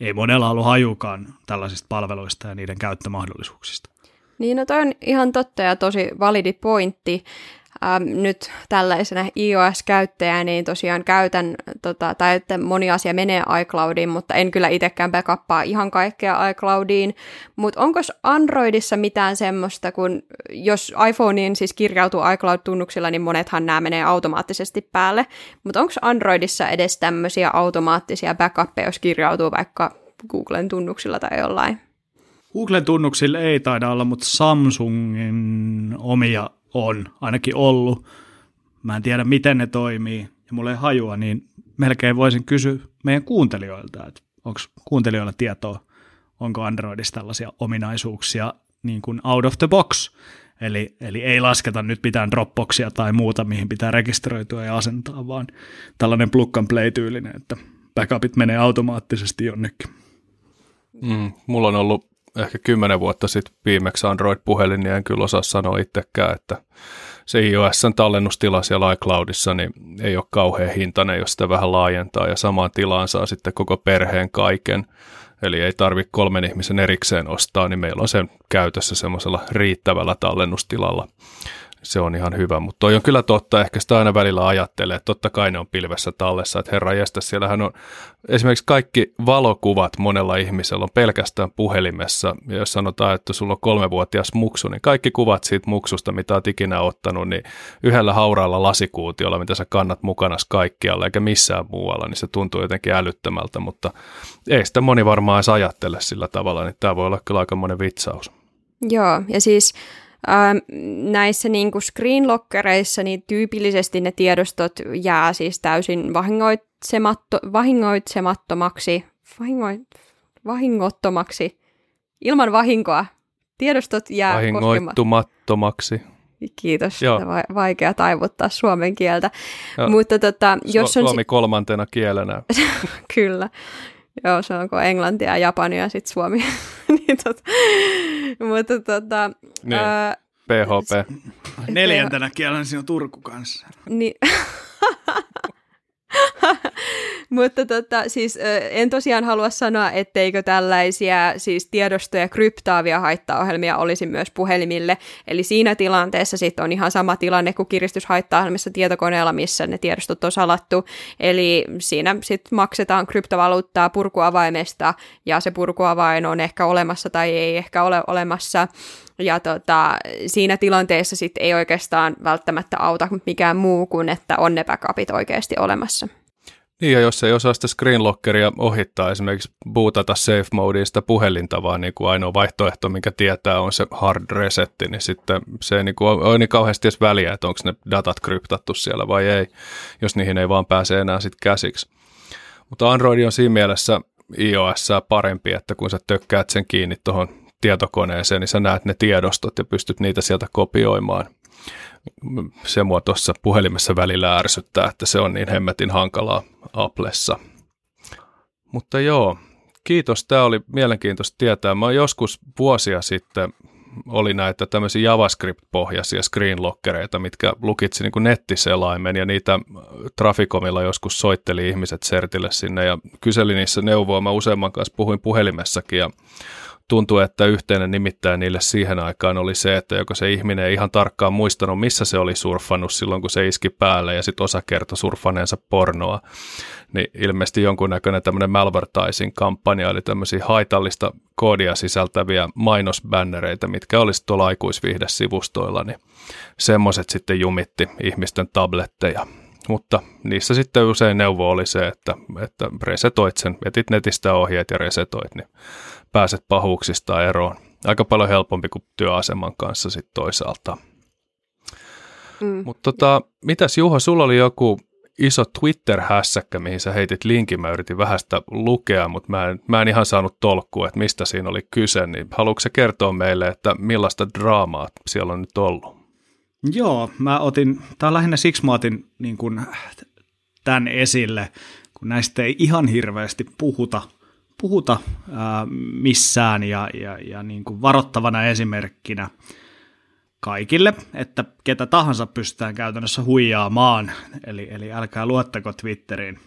ei monella ollut hajukaan tällaisista palveluista ja niiden käyttömahdollisuuksista. Niin, no toi on ihan totta ja tosi validi pointti. Ähm, nyt tällaisena iOS-käyttäjä, niin tosiaan käytän, tota, tai että moni asia menee iCloudiin, mutta en kyllä itsekään backuppaa ihan kaikkea iCloudiin. Mutta onko Androidissa mitään semmoista, kun jos iPhonein siis kirjautuu iCloud-tunnuksilla, niin monethan nämä menee automaattisesti päälle. Mutta onko Androidissa edes tämmöisiä automaattisia backuppeja, jos kirjautuu vaikka Googlen tunnuksilla tai jollain? Googlen tunnuksilla ei taida olla, mutta Samsungin omia on ainakin ollut. Mä en tiedä, miten ne toimii ja mulla ei hajua, niin melkein voisin kysyä meidän kuuntelijoilta, että onko kuuntelijoilla tietoa, onko Androidissa tällaisia ominaisuuksia niin kuin out of the box. Eli, eli ei lasketa nyt mitään Dropboxia tai muuta, mihin pitää rekisteröityä ja asentaa, vaan tällainen plug and play tyylinen, että backupit menee automaattisesti jonnekin. Mm, mulla on ollut ehkä kymmenen vuotta sitten viimeksi Android-puhelin, niin en kyllä osaa sanoa itsekään, että se iOSn tallennustila siellä iCloudissa niin ei ole kauhean hintainen, jos sitä vähän laajentaa ja samaan tilaan saa sitten koko perheen kaiken. Eli ei tarvitse kolmen ihmisen erikseen ostaa, niin meillä on sen käytössä semmoisella riittävällä tallennustilalla se on ihan hyvä, mutta toi on kyllä totta, ehkä sitä aina välillä ajattelee, että totta kai ne on pilvessä tallessa, että herra jästä, siellähän on esimerkiksi kaikki valokuvat monella ihmisellä on pelkästään puhelimessa, ja jos sanotaan, että sulla on kolmevuotias muksu, niin kaikki kuvat siitä muksusta, mitä olet ikinä ottanut, niin yhdellä hauraalla lasikuutiolla, mitä sä kannat mukana kaikkialla, eikä missään muualla, niin se tuntuu jotenkin älyttömältä, mutta ei sitä moni varmaan edes ajattele sillä tavalla, niin tämä voi olla kyllä aika monen vitsaus. Joo, ja siis näissä niin kuin screenlockereissa niin tyypillisesti ne tiedostot jää siis täysin vahingoitsematto, vahingoitsemattomaksi, vahingoit, vahingottomaksi, ilman vahinkoa. Tiedostot jää Vahingoittumattomaksi. Kiitos, Joo. vaikea taivuttaa suomen kieltä. Joo. Mutta tota, jos on Suomi si- kolmantena kielenä. Kyllä. Joo, se onko englantia ja japania ja sitten suomi. niin tot, mutta tota... Niin. Ää, PHP. Neljäntenä kielenä siinä on Turku kanssa. Niin. Mutta tota, siis en tosiaan halua sanoa, etteikö tällaisia siis tiedostoja kryptaavia haittaohjelmia olisi myös puhelimille. Eli siinä tilanteessa sitten on ihan sama tilanne kuin kiristyshaittaohjelmissa tietokoneella, missä ne tiedostot on salattu. Eli siinä sitten maksetaan kryptovaluuttaa purkuavaimesta ja se purkuavain on ehkä olemassa tai ei ehkä ole olemassa. Ja tota, siinä tilanteessa sitten ei oikeastaan välttämättä auta mikään muu kuin, että on ne backupit oikeasti olemassa. Niin, ja jos ei osaa sitä screenlockeria ohittaa, esimerkiksi bootata safe modeista puhelinta, vaan niin kuin ainoa vaihtoehto, minkä tietää, on se hard resetti, niin sitten se ei niin kuin ole niin kauheasti edes väliä, että onko ne datat kryptattu siellä vai ei, jos niihin ei vaan pääse enää sitten käsiksi. Mutta Android on siinä mielessä iOS parempi, että kun sä tökkäät sen kiinni tuohon tietokoneeseen, niin sä näet ne tiedostot ja pystyt niitä sieltä kopioimaan se mua tuossa puhelimessa välillä ärsyttää, että se on niin hemmetin hankalaa Applessa. Mutta joo, kiitos. Tämä oli mielenkiintoista tietää. Mä joskus vuosia sitten oli näitä tämmöisiä JavaScript-pohjaisia screenlockereita, mitkä lukitsi niin nettiselaimen ja niitä Traficomilla joskus soitteli ihmiset sertille sinne ja kyseli niissä neuvoa. Mä useamman kanssa puhuin puhelimessakin ja tuntuu, että yhteinen nimittäin niille siihen aikaan oli se, että joko se ihminen ei ihan tarkkaan muistanut, missä se oli surffannut silloin, kun se iski päälle, ja sitten osa kertoi surfaneensa pornoa. Niin ilmeisesti jonkunnäköinen tämmöinen malvertising-kampanja, eli tämmöisiä haitallista koodia sisältäviä mainosbännereitä, mitkä olisi tuolla aikuisviihdesivustoilla, niin semmoiset sitten jumitti ihmisten tabletteja mutta niissä sitten usein neuvo oli se, että, että resetoit sen, etit netistä ohjeet ja resetoit, niin pääset pahuuksista eroon. Aika paljon helpompi kuin työaseman kanssa sitten toisaalta. Mm. Mutta tota, mitäs Juha, sulla oli joku iso Twitter-hässäkkä, mihin sä heitit linkin. Mä yritin vähän sitä lukea, mutta mä en, mä en ihan saanut tolkkua, että mistä siinä oli kyse. Niin haluatko se kertoa meille, että millaista draamaa siellä on nyt ollut? Joo, mä otin, tää on lähinnä siksi mä otin niin kun, tämän esille, kun näistä ei ihan hirveästi puhuta – puhuta ää, missään ja, ja, ja niin kuin varoittavana esimerkkinä kaikille, että ketä tahansa pystytään käytännössä huijaamaan, eli, eli älkää luottako Twitteriin,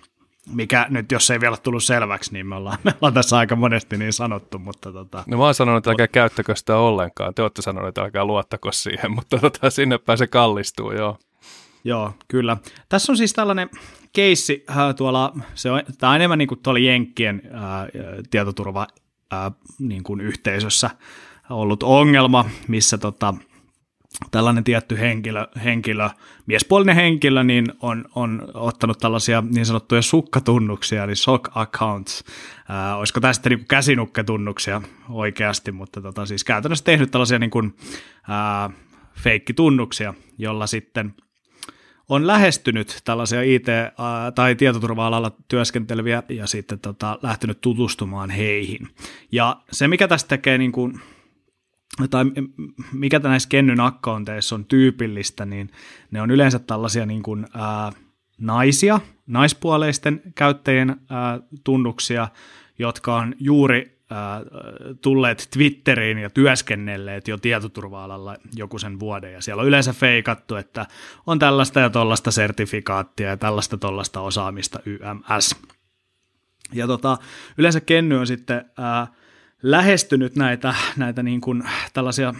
mikä nyt, jos ei vielä tullut selväksi, niin me ollaan, me ollaan tässä aika monesti niin sanottu, mutta tota... No mä oon sanonut, että älkää käyttäkö sitä ollenkaan, te olette sanoneet, että älkää luottako siihen, mutta tota, sinne se kallistuu, joo. Joo, kyllä. Tässä on siis tällainen keissi äh, tuolla, se on, tämä on enemmän niin kuin tuolla Jenkkien äh, tietoturva äh, niin kuin yhteisössä ollut ongelma, missä tota, tällainen tietty henkilö, henkilö, miespuolinen henkilö, niin on, on ottanut tällaisia niin sanottuja sukkatunnuksia, eli sock accounts. Äh, olisiko tästä niin käsinukketunnuksia oikeasti, mutta tota, siis käytännössä tehnyt tällaisia niin kuin, äh, feikkitunnuksia, jolla sitten – on lähestynyt tällaisia IT- tai tietoturva-alalla työskenteleviä ja sitten tota, lähtenyt tutustumaan heihin. Ja se, mikä tästä tekee niin kuin, tai mikä näissä Kennyn akkaunteissa on tyypillistä, niin ne on yleensä tällaisia niin kuin, ää, naisia, naispuoleisten käyttäjien ää, tunnuksia, jotka on juuri tulleet Twitteriin ja työskennelleet jo tietoturva-alalla joku sen vuoden, ja siellä on yleensä feikattu, että on tällaista ja tollaista sertifikaattia ja tällaista tollaista osaamista YMS. Ja tota, yleensä Kenny on sitten ää, lähestynyt näitä, näitä niin kuin tällaisia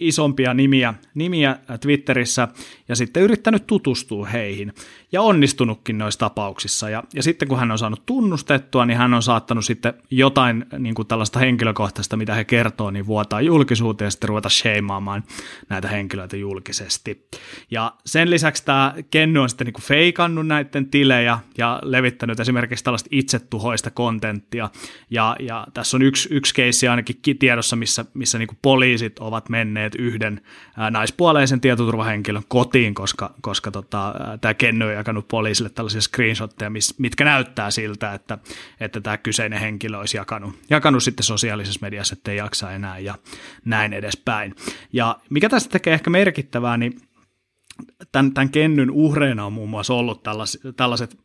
isompia nimiä, nimiä Twitterissä ja sitten yrittänyt tutustua heihin ja onnistunutkin noissa tapauksissa. Ja, ja sitten kun hän on saanut tunnustettua, niin hän on saattanut sitten jotain niin kuin tällaista henkilökohtaista, mitä he kertoo, niin vuotaa julkisuuteen ja sitten ruveta sheimaamaan näitä henkilöitä julkisesti. Ja sen lisäksi tämä Kenny on sitten niin kuin feikannut näiden tilejä ja levittänyt esimerkiksi tällaista itsetuhoista kontenttia. Ja, ja tässä on yksi, yksi keissi ainakin tiedossa, missä, missä niin kuin poliisit ovat menneet yhden naispuoleisen tietoturvahenkilön kotiin, koska, koska tota, tämä Kenny on jakanut poliisille tällaisia screenshotteja, mitkä näyttää siltä, että, että tämä kyseinen henkilö olisi jakanut, jakanut sitten sosiaalisessa mediassa, että ei jaksa enää ja näin edespäin. Ja mikä tästä tekee ehkä merkittävää, niin tämän, tämän Kennyn uhreina on muun muassa ollut tällaiset, tällaiset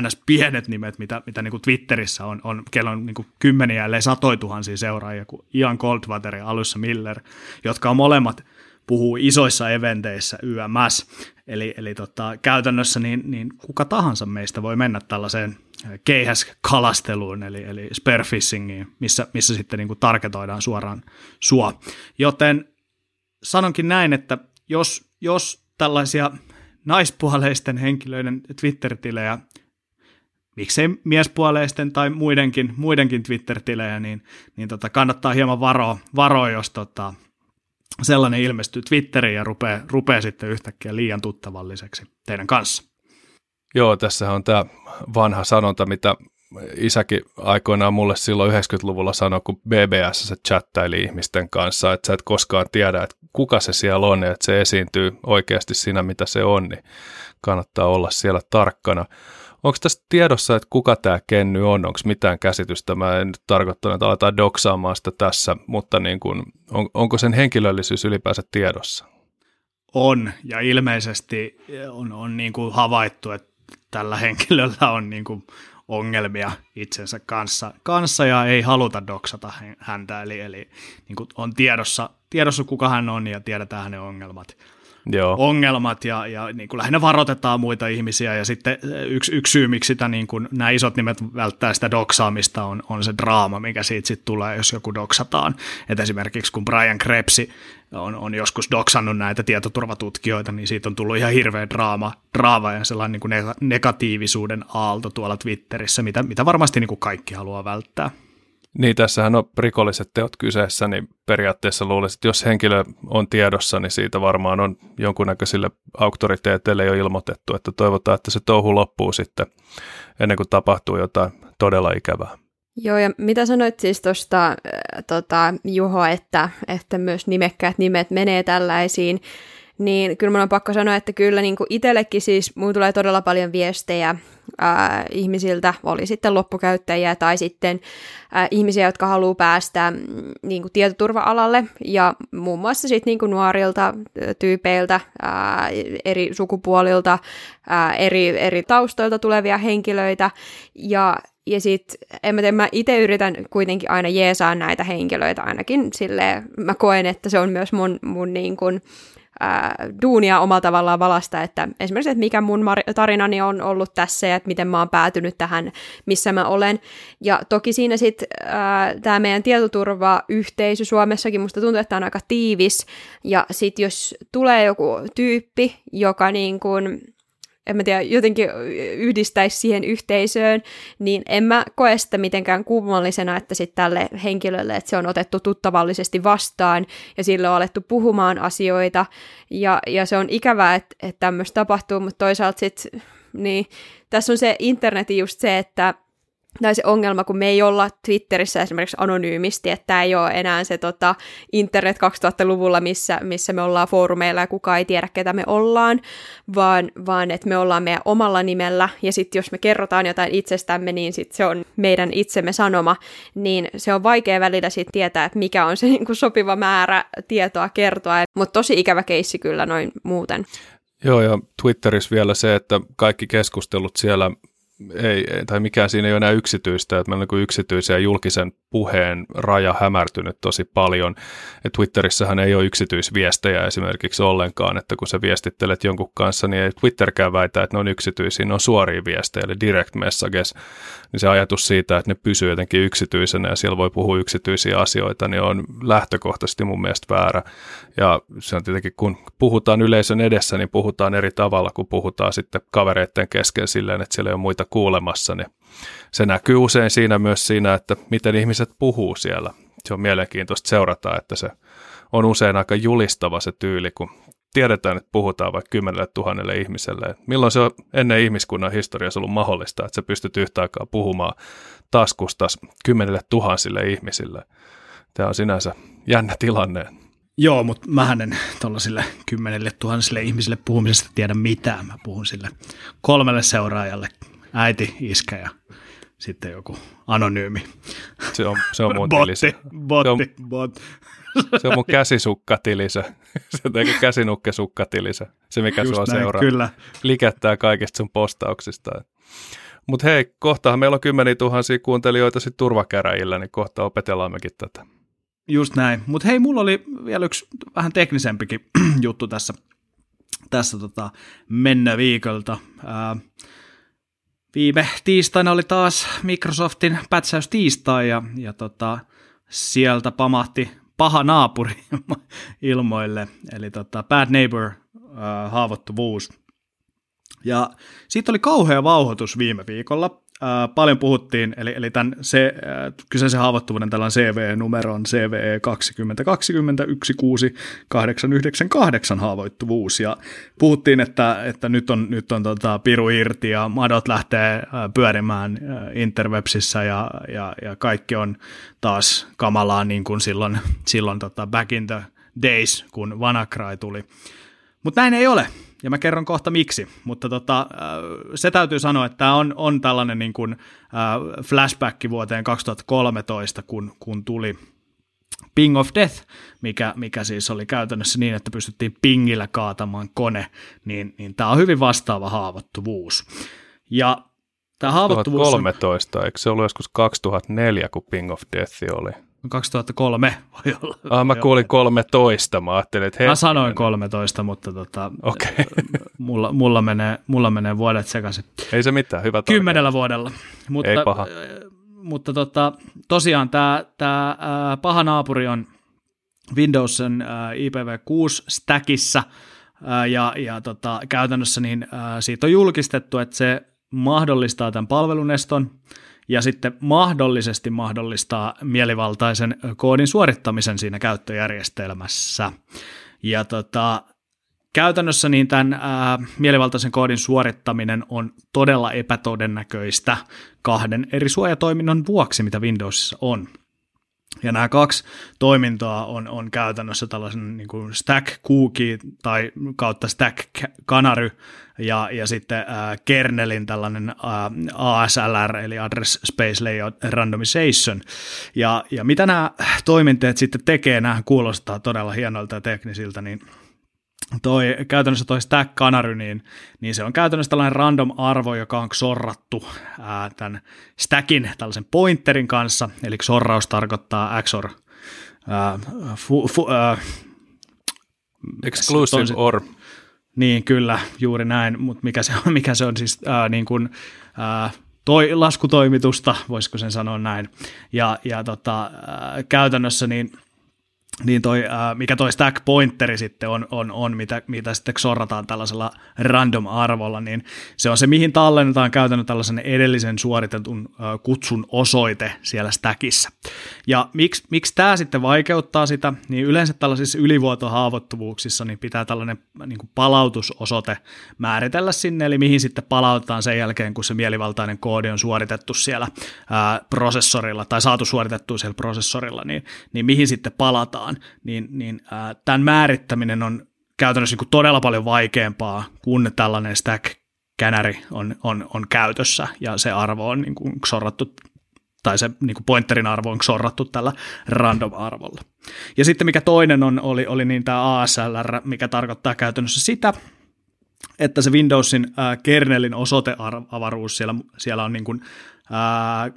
ns. pienet nimet, mitä, mitä niin kuin Twitterissä on, on kello on niin kuin kymmeniä, ellei satoituhansia seuraajia, kuin Ian Goldwater ja Alyssa Miller, jotka on molemmat puhuu isoissa eventeissä YMS, eli, eli tota, käytännössä niin, niin kuka tahansa meistä voi mennä tällaiseen keihäskalasteluun, eli, eli spearfishingiin, missä, missä sitten niin kuin tarketoidaan suoraan sua. Joten sanonkin näin, että jos, jos tällaisia naispuoleisten henkilöiden Twitter-tilejä miksei miespuoleisten tai muidenkin, muidenkin Twitter-tilejä, niin, niin tota, kannattaa hieman varoa, varoa jos tota, sellainen ilmestyy Twitteriin ja rupeaa, rupeaa sitten yhtäkkiä liian tuttavalliseksi teidän kanssa. Joo, tässä on tämä vanha sanonta, mitä isäkin aikoinaan mulle silloin 90-luvulla sanoi, kun BBS se chattaili ihmisten kanssa, että sä et koskaan tiedä, että kuka se siellä on ja että se esiintyy oikeasti siinä, mitä se on, niin kannattaa olla siellä tarkkana. Onko tässä tiedossa, että kuka tämä Kenny on? Onko mitään käsitystä? Mä en nyt tarkoittanut, että aletaan doksaamaan sitä tässä, mutta niin kuin, on, onko sen henkilöllisyys ylipäänsä tiedossa? On, ja ilmeisesti on, on niin kuin havaittu, että tällä henkilöllä on niin kuin ongelmia itsensä kanssa, kanssa ja ei haluta doksata häntä, eli, eli niin kuin on tiedossa, tiedossa, kuka hän on ja tiedetään hänen ongelmat. Joo. ongelmat ja, ja niin kuin lähinnä varoitetaan muita ihmisiä ja sitten yksi, yksi syy, miksi sitä, niin kuin, nämä isot nimet välttää sitä doksaamista on, on se draama, mikä siitä sitten tulee, jos joku doksataan. Et esimerkiksi kun Brian Krebsi on, on joskus doksannut näitä tietoturvatutkijoita, niin siitä on tullut ihan hirveä draama, draama ja sellainen niin kuin negatiivisuuden aalto tuolla Twitterissä, mitä, mitä varmasti niin kuin kaikki haluaa välttää. Niin, tässähän on rikolliset teot kyseessä, niin periaatteessa luulisin, että jos henkilö on tiedossa, niin siitä varmaan on jonkunnäköisille auktoriteeteille jo ilmoitettu, että toivotaan, että se touhu loppuu sitten ennen kuin tapahtuu jotain todella ikävää. Joo, ja mitä sanoit siis tuosta tota, Juho, että, että myös nimekkäät nimet menee tällaisiin, niin kyllä minun on pakko sanoa, että kyllä niin itsellekin siis minulla tulee todella paljon viestejä ää, ihmisiltä, oli sitten loppukäyttäjiä tai sitten ää, ihmisiä, jotka haluaa päästä mm, niin kuin tietoturva-alalle. Ja muun muassa sitten niin kuin nuorilta tyypeiltä, ää, eri sukupuolilta, ää, eri, eri taustoilta tulevia henkilöitä. Ja ja sitten, en tiedä, mä itse yritän kuitenkin aina jeesaa näitä henkilöitä ainakin silleen, mä koen, että se on myös mun, mun niin kuin, ää, duunia omalla tavallaan valasta, että esimerkiksi, että mikä mun tarinani on ollut tässä ja että miten mä oon päätynyt tähän, missä mä olen. Ja toki siinä sitten tämä meidän tietoturvayhteisö Suomessakin, musta tuntuu, että on aika tiivis, ja sitten jos tulee joku tyyppi, joka niin kuin en mä tiedä, jotenkin yhdistäisi siihen yhteisöön, niin en mä koe sitä mitenkään kummallisena, että sitten tälle henkilölle, että se on otettu tuttavallisesti vastaan ja sille on alettu puhumaan asioita. Ja, ja se on ikävää, että, että tämmöistä tapahtuu, mutta toisaalta sitten, niin tässä on se internetin just se, että tai se ongelma, kun me ei olla Twitterissä esimerkiksi anonyymisti, että tämä ei ole enää se tota, internet 2000-luvulla, missä, missä me ollaan foorumeilla ja kukaan ei tiedä, ketä me ollaan, vaan, vaan että me ollaan meidän omalla nimellä, ja sitten jos me kerrotaan jotain itsestämme, niin sit se on meidän itsemme sanoma, niin se on vaikea välillä sitten tietää, että mikä on se niin kuin sopiva määrä tietoa kertoa, mutta tosi ikävä keissi kyllä noin muuten. Joo, ja Twitterissä vielä se, että kaikki keskustelut siellä ei, tai mikään siinä ei ole enää yksityistä, että meillä on niin yksityisen ja julkisen puheen raja hämärtynyt tosi paljon. Et Twitterissähän ei ole yksityisviestejä esimerkiksi ollenkaan, että kun sä viestittelet jonkun kanssa, niin ei Twitterkään väitä, että ne on yksityisiä, ne on suoria viestejä, eli direct messages, niin se ajatus siitä, että ne pysyy jotenkin yksityisenä ja siellä voi puhua yksityisiä asioita, niin on lähtökohtaisesti mun mielestä väärä. Ja se on tietenkin, kun puhutaan yleisön edessä, niin puhutaan eri tavalla, kun puhutaan sitten kavereiden kesken silleen, että siellä ei ole muita kuulemassa, niin se näkyy usein siinä myös siinä, että miten ihmiset puhuu siellä. Se on mielenkiintoista seurata, että se on usein aika julistava se tyyli, kun tiedetään, että puhutaan vaikka kymmenelle tuhannelle ihmiselle. Milloin se on ennen ihmiskunnan historiassa ollut mahdollista, että sä pystyt yhtä aikaa puhumaan taskustas kymmenelle tuhansille ihmisille. Tämä on sinänsä jännä tilanne. Joo, mutta mä en tuollaisille kymmenelle tuhansille ihmisille puhumisesta tiedä mitään. Mä puhun sille kolmelle seuraajalle, äiti, iskä ja sitten joku anonyymi. Se on, se on mun botti, se, botti, se on, bot. se on mun käsisukkatili se. Se on käsinukkesukkatili se. Se mikä Just sua näin, seuraa. Kyllä. Likettää kaikista sun postauksista. Mutta hei, kohtahan meillä on kymmeniä tuhansia kuuntelijoita sitten turvakäräjillä, niin kohta opetellaan mekin tätä. Just näin. Mutta hei, mulla oli vielä yksi vähän teknisempikin juttu tässä, tässä tota, mennä viikolta. Ää, viime tiistaina oli taas Microsoftin pätsäys tiistai ja, ja tota, sieltä pamahti paha naapuri ilmoille, eli tota, Bad Neighbor ää, haavoittuvuus. Ja siitä oli kauhea vauhoitus viime viikolla. Ää, paljon puhuttiin, eli, eli tämän se, ää, kyseisen haavoittuvuuden tällainen CVE-numero on CVE 2020 16898 haavoittuvuus, ja puhuttiin, että, että nyt on, nyt on tota, piru irti, ja madot lähtee ää, pyörimään ää, interwebsissä, ja, ja, ja kaikki on taas kamalaa niin kuin silloin, silloin tota, back in the days, kun WannaCry tuli. Mutta näin ei ole ja mä kerron kohta miksi, mutta tota, se täytyy sanoa, että tämä on, on tällainen niin kuin, äh, flashback vuoteen 2013, kun, kun tuli Ping of Death, mikä, mikä siis oli käytännössä niin, että pystyttiin pingillä kaatamaan kone, niin, niin tämä on hyvin vastaava haavoittuvuus. Ja tämä haavoittuvuus 2013, on... eikö se ollut joskus 2004, kun Ping of Death oli? 2003 voi olla. Ah, mä kuulin 13, mä ajattelin, että Mä sanoin 13, mutta tota, okay. mulla, mulla, menee, mulla menee vuodet sekaisin. Ei se mitään, hyvä Kymmenellä vuodella. Mutta, Ei paha. Mutta tota, tosiaan tämä tää, äh, paha naapuri on Windowsin äh, IPv6 stackissa, äh, ja, ja tota, käytännössä niin, äh, siitä on julkistettu, että se mahdollistaa tämän palveluneston, ja sitten mahdollisesti mahdollistaa mielivaltaisen koodin suorittamisen siinä käyttöjärjestelmässä. Ja tota, käytännössä niin tämän ää, mielivaltaisen koodin suorittaminen on todella epätodennäköistä kahden eri suojatoiminnon vuoksi, mitä Windowsissa on. Ja nämä kaksi toimintoa on, on käytännössä tällaisen niin kuin stack cookie tai kautta stack canary ja, ja sitten äh, kernelin tällainen äh, ASLR eli Address Space Layout Randomization. Ja, ja mitä nämä toiminteet sitten tekee, nämä kuulostaa todella hienolta ja teknisiltä, niin toi, käytännössä toi stack canary, niin, niin se on käytännössä tällainen random arvo, joka on sorrattu ää, tämän stackin tällaisen pointerin kanssa, eli sorraus tarkoittaa XOR ää, fu, fu, ää, Exclusive tosi, or. Niin, kyllä, juuri näin, mutta mikä se on, mikä se on siis ää, niin kuin, ää, toi, laskutoimitusta, voisiko sen sanoa näin, ja, ja tota, ää, käytännössä niin – niin toi, äh, mikä toi stack pointeri sitten on, on, on mitä, mitä sitten sorrataan tällaisella random arvolla, niin se on se, mihin tallennetaan käytännön tällaisen edellisen suoritetun äh, kutsun osoite siellä stackissa. Ja miksi, miksi tämä sitten vaikeuttaa sitä, niin yleensä tällaisissa ylivuotohaavoittuvuuksissa niin pitää tällainen niin kuin palautusosoite määritellä sinne, eli mihin sitten palautetaan sen jälkeen, kun se mielivaltainen koodi on suoritettu siellä äh, prosessorilla tai saatu suoritettua siellä prosessorilla, niin, niin mihin sitten palataan vastaan, niin, niin ää, tämän määrittäminen on käytännössä niin todella paljon vaikeampaa, kun tällainen stack känäri on, on, on käytössä ja se arvo on niin kuin sorrattu tai se niin kuin pointerin arvo on sorrattu tällä random-arvolla. Ja sitten mikä toinen on, oli, oli niin tämä ASLR, mikä tarkoittaa käytännössä sitä, että se Windowsin äh, kernelin osoiteavaruus siellä, siellä on niin kuin, ää,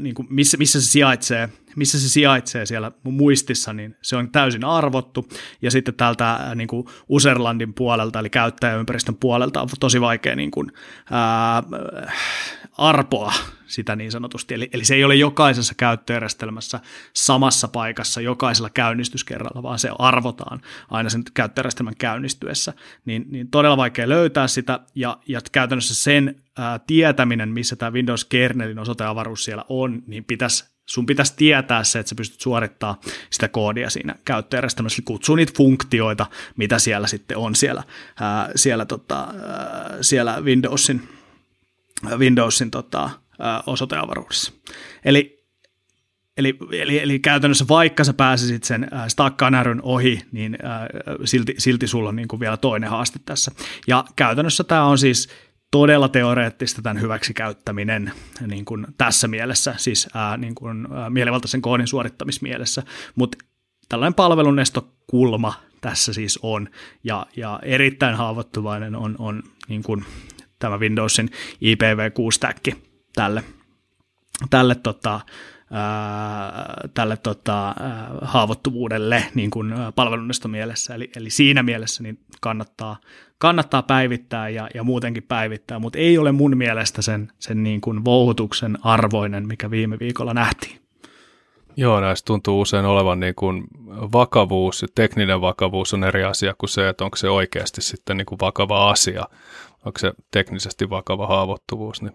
niin kuin missä, missä, se sijaitsee, missä se sijaitsee siellä muistissa, niin se on täysin arvottu. Ja sitten täältä niin kuin Userlandin puolelta, eli käyttäjäympäristön puolelta on tosi vaikea niin kuin, ää, arpoa sitä niin sanotusti. Eli, eli se ei ole jokaisessa käyttöjärjestelmässä samassa paikassa jokaisella käynnistyskerralla, vaan se arvotaan aina sen käyttöjärjestelmän käynnistyessä. Niin, niin todella vaikea löytää sitä, ja, ja käytännössä sen ää, tietäminen, missä tämä Windows kernelin osoiteavaruus siellä on, niin pitäisi sun pitäisi tietää se, että sä pystyt suorittamaan sitä koodia siinä käyttöjärjestelmässä, kutsuu niitä funktioita, mitä siellä sitten on siellä, ää, siellä, tota, ää, siellä Windowsin, Windowsin tota, osoiteavaruudessa. Eli, eli, eli, eli käytännössä vaikka sä pääsisit sen stack ohi, niin silti, silti sulla on niin kuin vielä toinen haaste tässä. Ja käytännössä tämä on siis todella teoreettista tämän hyväksikäyttäminen niin kuin tässä mielessä, siis niin kuin, ää, mielivaltaisen koodin suorittamismielessä, mutta tällainen palvelunestokulma tässä siis on, ja, ja erittäin haavoittuvainen on, on niin kuin tämä Windowsin IPv6-täkki tälle, tälle tota, tälle tota, haavoittuvuudelle niin kuin palvelunnista mielessä. Eli, eli siinä mielessä niin kannattaa, kannattaa päivittää ja, ja muutenkin päivittää, mutta ei ole mun mielestä sen, sen niin kuin vouhutuksen arvoinen, mikä viime viikolla nähtiin. Joo, näistä tuntuu usein olevan niin kuin vakavuus, tekninen vakavuus on eri asia kuin se, että onko se oikeasti sitten niin kuin vakava asia, onko se teknisesti vakava haavoittuvuus, niin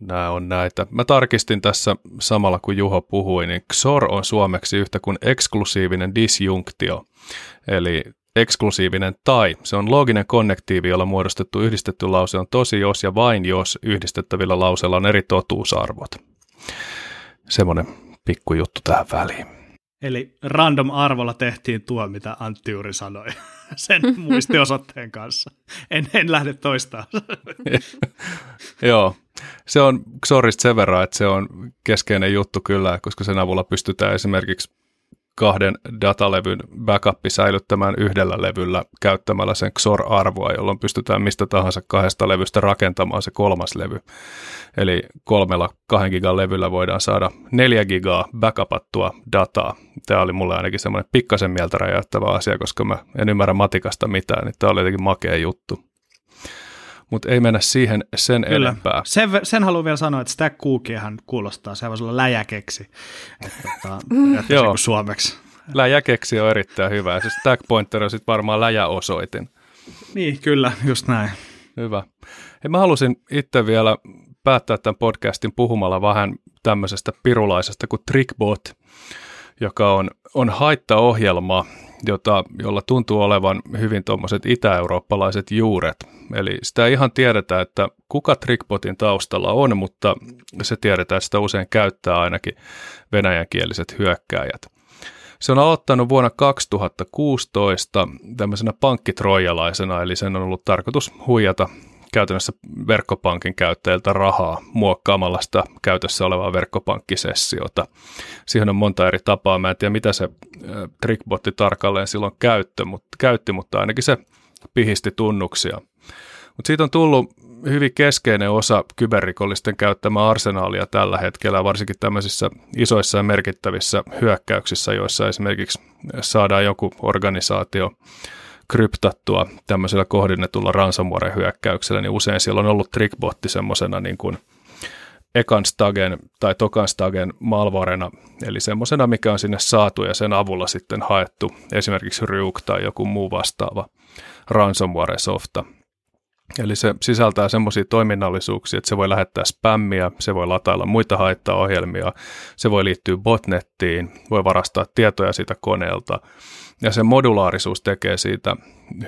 nämä on näitä. Mä tarkistin tässä samalla kun Juho puhui, niin XOR on suomeksi yhtä kuin eksklusiivinen disjunktio, eli eksklusiivinen tai. Se on looginen konnektiivi, jolla muodostettu yhdistetty lause on tosi jos ja vain jos yhdistettävillä lauseilla on eri totuusarvot. Semmoinen pikkujuttu tähän väliin. Eli random arvolla tehtiin tuo, mitä Antti juuri sanoi sen muistiosoitteen kanssa. En, en lähde toistaan. Joo, se on Xorista sen verran, että se on keskeinen juttu kyllä, koska sen avulla pystytään esimerkiksi kahden datalevyn backup säilyttämään yhdellä levyllä käyttämällä sen XOR-arvoa, jolloin pystytään mistä tahansa kahdesta levystä rakentamaan se kolmas levy. Eli kolmella kahden gigan levyllä voidaan saada neljä gigaa backupattua dataa. Tämä oli mulle ainakin semmoinen pikkasen mieltä räjäyttävä asia, koska mä en ymmärrä matikasta mitään, niin tämä oli jotenkin makea juttu mutta ei mennä siihen sen Kyllä. enempää. Sen, sen haluan vielä sanoa, että Stack Cookiahan kuulostaa, se voisi olla läjäkeksi, että, että Joo. suomeksi. Läjäkeksi on erittäin hyvä, ja se Stack Pointer on sitten varmaan läjäosoitin. Niin, kyllä, just näin. Hyvä. Hei, mä halusin itse vielä päättää tämän podcastin puhumalla vähän tämmöisestä pirulaisesta kuin Trickbot, joka on, on haittaohjelma, jota, jolla tuntuu olevan hyvin tuommoiset itä-eurooppalaiset juuret. Eli sitä ei ihan tiedetä, että kuka Trickbotin taustalla on, mutta se tiedetään, että sitä usein käyttää ainakin venäjänkieliset hyökkääjät. Se on aloittanut vuonna 2016 tämmöisenä pankkitrojalaisena, eli sen on ollut tarkoitus huijata käytännössä verkkopankin käyttäjiltä rahaa muokkaamalla sitä käytössä olevaa verkkopankkisessiota. Siihen on monta eri tapaa. Mä en tiedä, mitä se trickbotti tarkalleen silloin käyttö, mutta, käytti, mutta ainakin se pihisti tunnuksia. Mutta siitä on tullut hyvin keskeinen osa kyberrikollisten käyttämää arsenaalia tällä hetkellä, varsinkin tämmöisissä isoissa ja merkittävissä hyökkäyksissä, joissa esimerkiksi saadaan joku organisaatio kryptattua tämmöisellä kohdennetulla ransomware-hyökkäyksellä, niin usein siellä on ollut trickbotti semmoisena niin kuin ekan stagen tai tokan stagen malvarena, eli semmoisena, mikä on sinne saatu ja sen avulla sitten haettu esimerkiksi Ryuk tai joku muu vastaava ransomware-softa. Eli se sisältää semmoisia toiminnallisuuksia, että se voi lähettää spämmiä, se voi latailla muita haittaohjelmia, se voi liittyä botnettiin, voi varastaa tietoja siitä koneelta, ja se modulaarisuus tekee siitä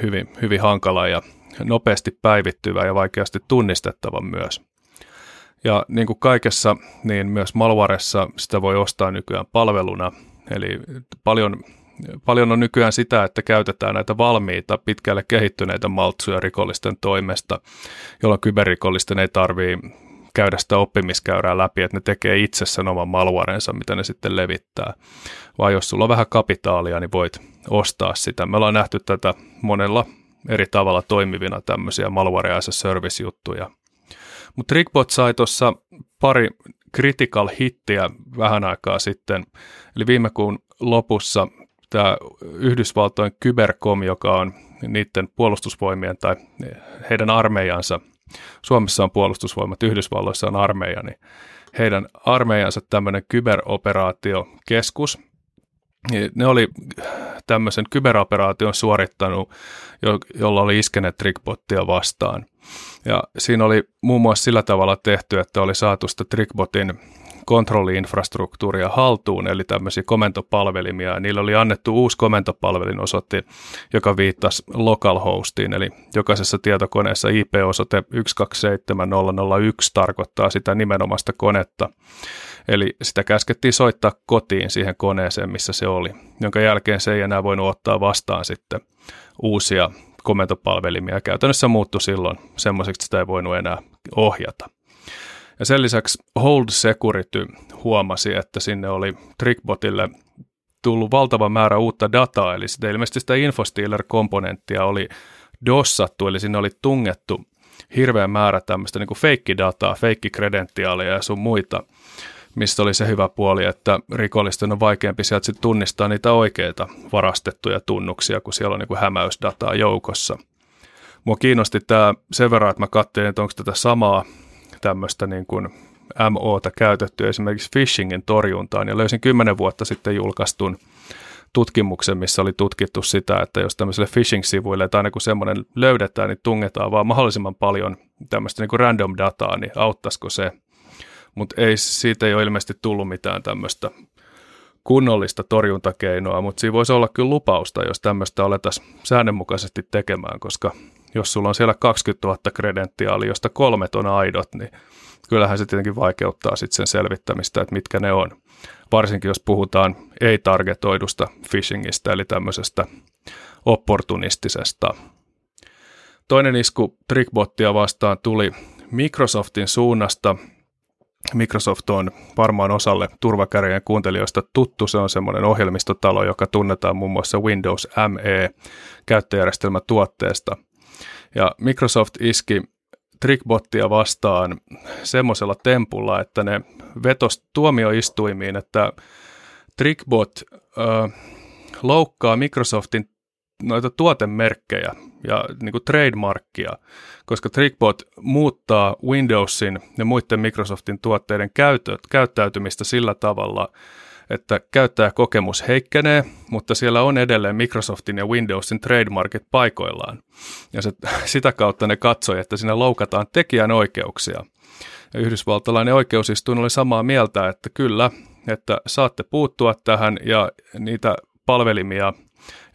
hyvin, hyvin hankala ja nopeasti päivittyvä ja vaikeasti tunnistettava myös. Ja niin kuin kaikessa, niin myös Malwaressa sitä voi ostaa nykyään palveluna. Eli paljon, paljon on nykyään sitä, että käytetään näitä valmiita, pitkälle kehittyneitä maltsuja rikollisten toimesta, jolloin kyberrikollisten ei tarvitse käydä sitä oppimiskäyrää läpi, että ne tekee itse sen oman malwarensa, mitä ne sitten levittää. Vai jos sulla on vähän kapitaalia, niin voit ostaa sitä. Me ollaan nähty tätä monella eri tavalla toimivina tämmöisiä malware as a service-juttuja. Mutta Trickbot sai tuossa pari critical hittiä vähän aikaa sitten, eli viime kuun lopussa tämä Yhdysvaltojen Kybercom, joka on niiden puolustusvoimien tai heidän armeijansa, Suomessa on puolustusvoimat, Yhdysvalloissa on armeija, niin heidän armeijansa tämmöinen kyberoperaatiokeskus, niin ne oli tämmöisen kyberoperaation suorittanut, jo, jolla oli iskeneet Trickbottia vastaan. Ja siinä oli muun muassa sillä tavalla tehty, että oli saatu sitä Trickbotin kontrolliinfrastruktuuria haltuun, eli tämmöisiä komentopalvelimia. Niillä oli annettu uusi komentopalvelin osoitti, joka viittasi localhostiin, eli jokaisessa tietokoneessa IP-osoite 127001 tarkoittaa sitä nimenomaista konetta. Eli sitä käskettiin soittaa kotiin siihen koneeseen, missä se oli, jonka jälkeen se ei enää voinut ottaa vastaan sitten uusia komentopalvelimia. Käytännössä muuttui silloin semmoiseksi, että sitä ei voinut enää ohjata. Ja sen lisäksi Hold Security huomasi, että sinne oli Trickbotille tullut valtava määrä uutta dataa, eli sitä ilmeisesti sitä Infostealer-komponenttia oli dossattu, eli sinne oli tungettu hirveä määrä tämmöistä niin feikkidataa, feikkikredentiaaleja ja sun muita, mistä oli se hyvä puoli, että rikollisten on vaikeampi sieltä sit tunnistaa niitä oikeita varastettuja tunnuksia, kun siellä on niin hämäysdataa joukossa. Mua kiinnosti tämä sen verran, että mä katsoin, että onko tätä samaa tämmöistä niin kuin MOta käytetty esimerkiksi phishingin torjuntaan ja löysin kymmenen vuotta sitten julkaistun tutkimuksen, missä oli tutkittu sitä, että jos tämmöiselle phishing-sivuille, tai aina kun semmoinen löydetään, niin tungetaan vaan mahdollisimman paljon tämmöistä niin kuin random dataa, niin auttaisiko se. Mutta ei, siitä ei ole ilmeisesti tullut mitään tämmöistä kunnollista torjuntakeinoa, mutta siinä voisi olla kyllä lupausta, jos tämmöistä aletaan säännönmukaisesti tekemään, koska jos sulla on siellä 20 000 kredentiaalia, josta kolmet on aidot, niin kyllähän se tietenkin vaikeuttaa sitten sen selvittämistä, että mitkä ne on. Varsinkin jos puhutaan ei-targetoidusta phishingistä, eli tämmöisestä opportunistisesta. Toinen isku Trickbottia vastaan tuli Microsoftin suunnasta. Microsoft on varmaan osalle turvakärjen kuuntelijoista tuttu. Se on semmoinen ohjelmistotalo, joka tunnetaan muun muassa Windows ME käyttöjärjestelmätuotteesta – ja Microsoft iski Trickbottia vastaan semmoisella tempulla, että ne vetos tuomioistuimiin, että Trickbot ö, loukkaa Microsoftin noita tuotemerkkejä ja niin kuin trademarkkia, koska Trickbot muuttaa Windowsin ja muiden Microsoftin tuotteiden käyttäytymistä sillä tavalla, että käyttäjäkokemus heikkenee, mutta siellä on edelleen Microsoftin ja Windowsin trademarkit paikoillaan. Ja se, sitä kautta ne katsoi, että siinä loukataan tekijän oikeuksia. Ja yhdysvaltalainen oikeusistuin oli samaa mieltä, että kyllä, että saatte puuttua tähän ja niitä palvelimia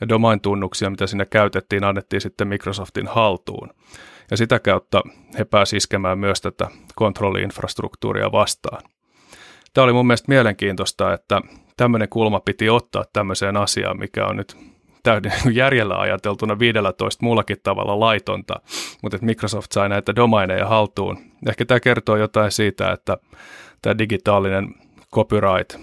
ja domain-tunnuksia, mitä siinä käytettiin, annettiin sitten Microsoftin haltuun. Ja sitä kautta he pääsivät iskemään myös tätä kontrolliinfrastruktuuria vastaan. Tämä oli mun mielestä mielenkiintoista, että tämmöinen kulma piti ottaa tämmöiseen asiaan, mikä on nyt täyden järjellä ajateltuna 15 muullakin tavalla laitonta, mutta että Microsoft sai näitä domaineja haltuun. Ehkä tämä kertoo jotain siitä, että tämä digitaalinen copyright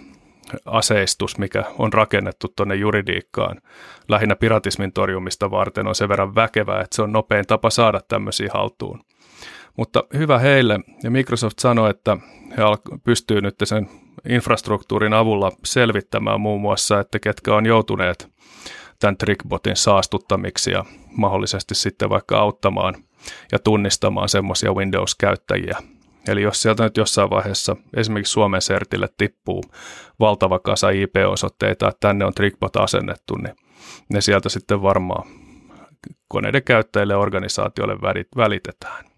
aseistus, mikä on rakennettu tuonne juridiikkaan lähinnä piratismin torjumista varten, on sen verran väkevää, että se on nopein tapa saada tämmöisiä haltuun. Mutta hyvä heille, ja Microsoft sanoi, että he pystyy nyt sen infrastruktuurin avulla selvittämään muun muassa, että ketkä on joutuneet tämän trickbotin saastuttamiksi ja mahdollisesti sitten vaikka auttamaan ja tunnistamaan semmoisia Windows-käyttäjiä. Eli jos sieltä nyt jossain vaiheessa esimerkiksi Suomen sertille tippuu valtava kasa IP-osoitteita, että tänne on trickbot asennettu, niin ne sieltä sitten varmaan koneiden käyttäjille ja organisaatioille välitetään.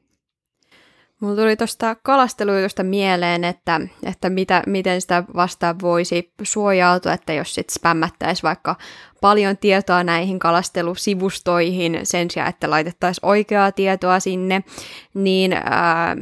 Mulla tuli tuosta kalastelujutusta mieleen, että, että mitä, miten sitä vastaan voisi suojautua, että jos sitten spämmättäisi vaikka paljon tietoa näihin kalastelusivustoihin sen sijaan, että laitettaisiin oikeaa tietoa sinne, niin ää,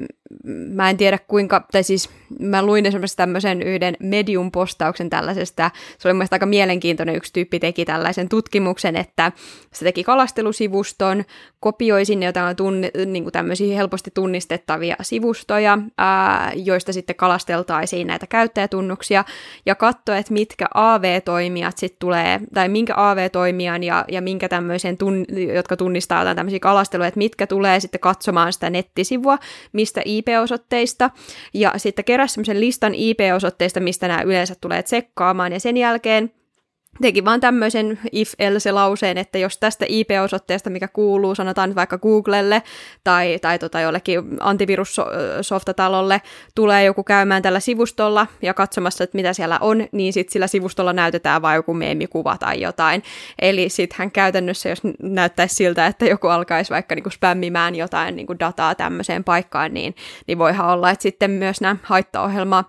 mä en tiedä kuinka, tai siis mä luin esimerkiksi tämmöisen yhden Medium-postauksen tällaisesta, se oli mielestäni aika mielenkiintoinen, yksi tyyppi teki tällaisen tutkimuksen, että se teki kalastelusivuston, kopioi sinne jotain tunni, niin kuin tämmöisiä helposti tunnistettavia sivustoja, ää, joista sitten kalasteltaisiin näitä käyttäjätunnuksia, ja katsoi, että mitkä AV-toimijat sitten tulee, tai minkä AV-toimijan ja, ja minkä tämmöisen, tun, jotka tunnistaa jotain tämmöisiä kalasteluja, että mitkä tulee sitten katsomaan sitä nettisivua, mistä IP-osoitteista, ja sitten keräsi semmoisen listan IP-osoitteista, mistä nämä yleensä tulee tsekkaamaan, ja sen jälkeen teki vaan tämmöisen if-else-lauseen, että jos tästä IP-osoitteesta, mikä kuuluu, sanotaan nyt vaikka Googlelle tai, tai tota jollekin antivirussoftatalolle, tulee joku käymään tällä sivustolla ja katsomassa, että mitä siellä on, niin sitten sillä sivustolla näytetään vain joku meemikuva tai jotain. Eli sittenhän käytännössä, jos näyttäisi siltä, että joku alkaisi vaikka niinku spämmimään jotain niinku dataa tämmöiseen paikkaan, niin, niin voihan olla, että sitten myös nämä haittaohjelma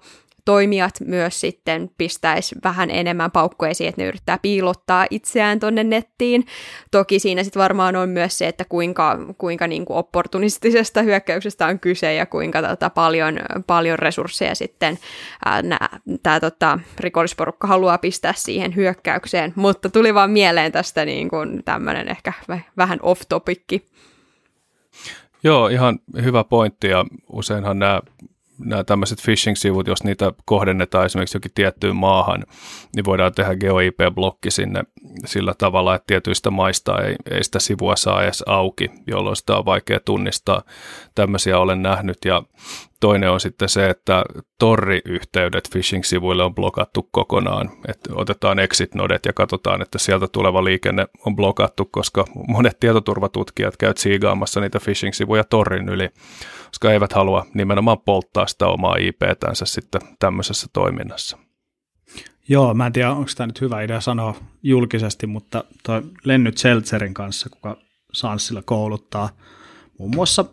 toimijat myös sitten pistäisi vähän enemmän paukkoja esiin, että ne yrittää piilottaa itseään tonne nettiin. Toki siinä sitten varmaan on myös se, että kuinka, kuinka niin kuin opportunistisesta hyökkäyksestä on kyse ja kuinka tota, paljon, paljon resursseja sitten tämä tota, rikollisporukka haluaa pistää siihen hyökkäykseen. Mutta tuli vaan mieleen tästä niin kuin tämmöinen ehkä vähän off-topikki. Joo, ihan hyvä pointti ja useinhan nämä nämä tämmöiset phishing-sivut, jos niitä kohdennetaan esimerkiksi jokin tiettyyn maahan, niin voidaan tehdä GeoIP-blokki sinne sillä tavalla, että tietyistä maista ei, ei sitä sivua saa edes auki, jolloin sitä on vaikea tunnistaa. Tämmöisiä olen nähnyt ja toinen on sitten se, että torriyhteydet phishing-sivuille on blokattu kokonaan. Että otetaan exit-nodet ja katsotaan, että sieltä tuleva liikenne on blokattu, koska monet tietoturvatutkijat käyvät siigaamassa niitä phishing-sivuja torrin yli koska eivät halua nimenomaan polttaa sitä omaa IP-tänsä sitten tämmöisessä toiminnassa. Joo, mä en tiedä, onko tämä nyt hyvä idea sanoa julkisesti, mutta toi Lenny Seltzerin kanssa, kuka Sanssilla kouluttaa muun muassa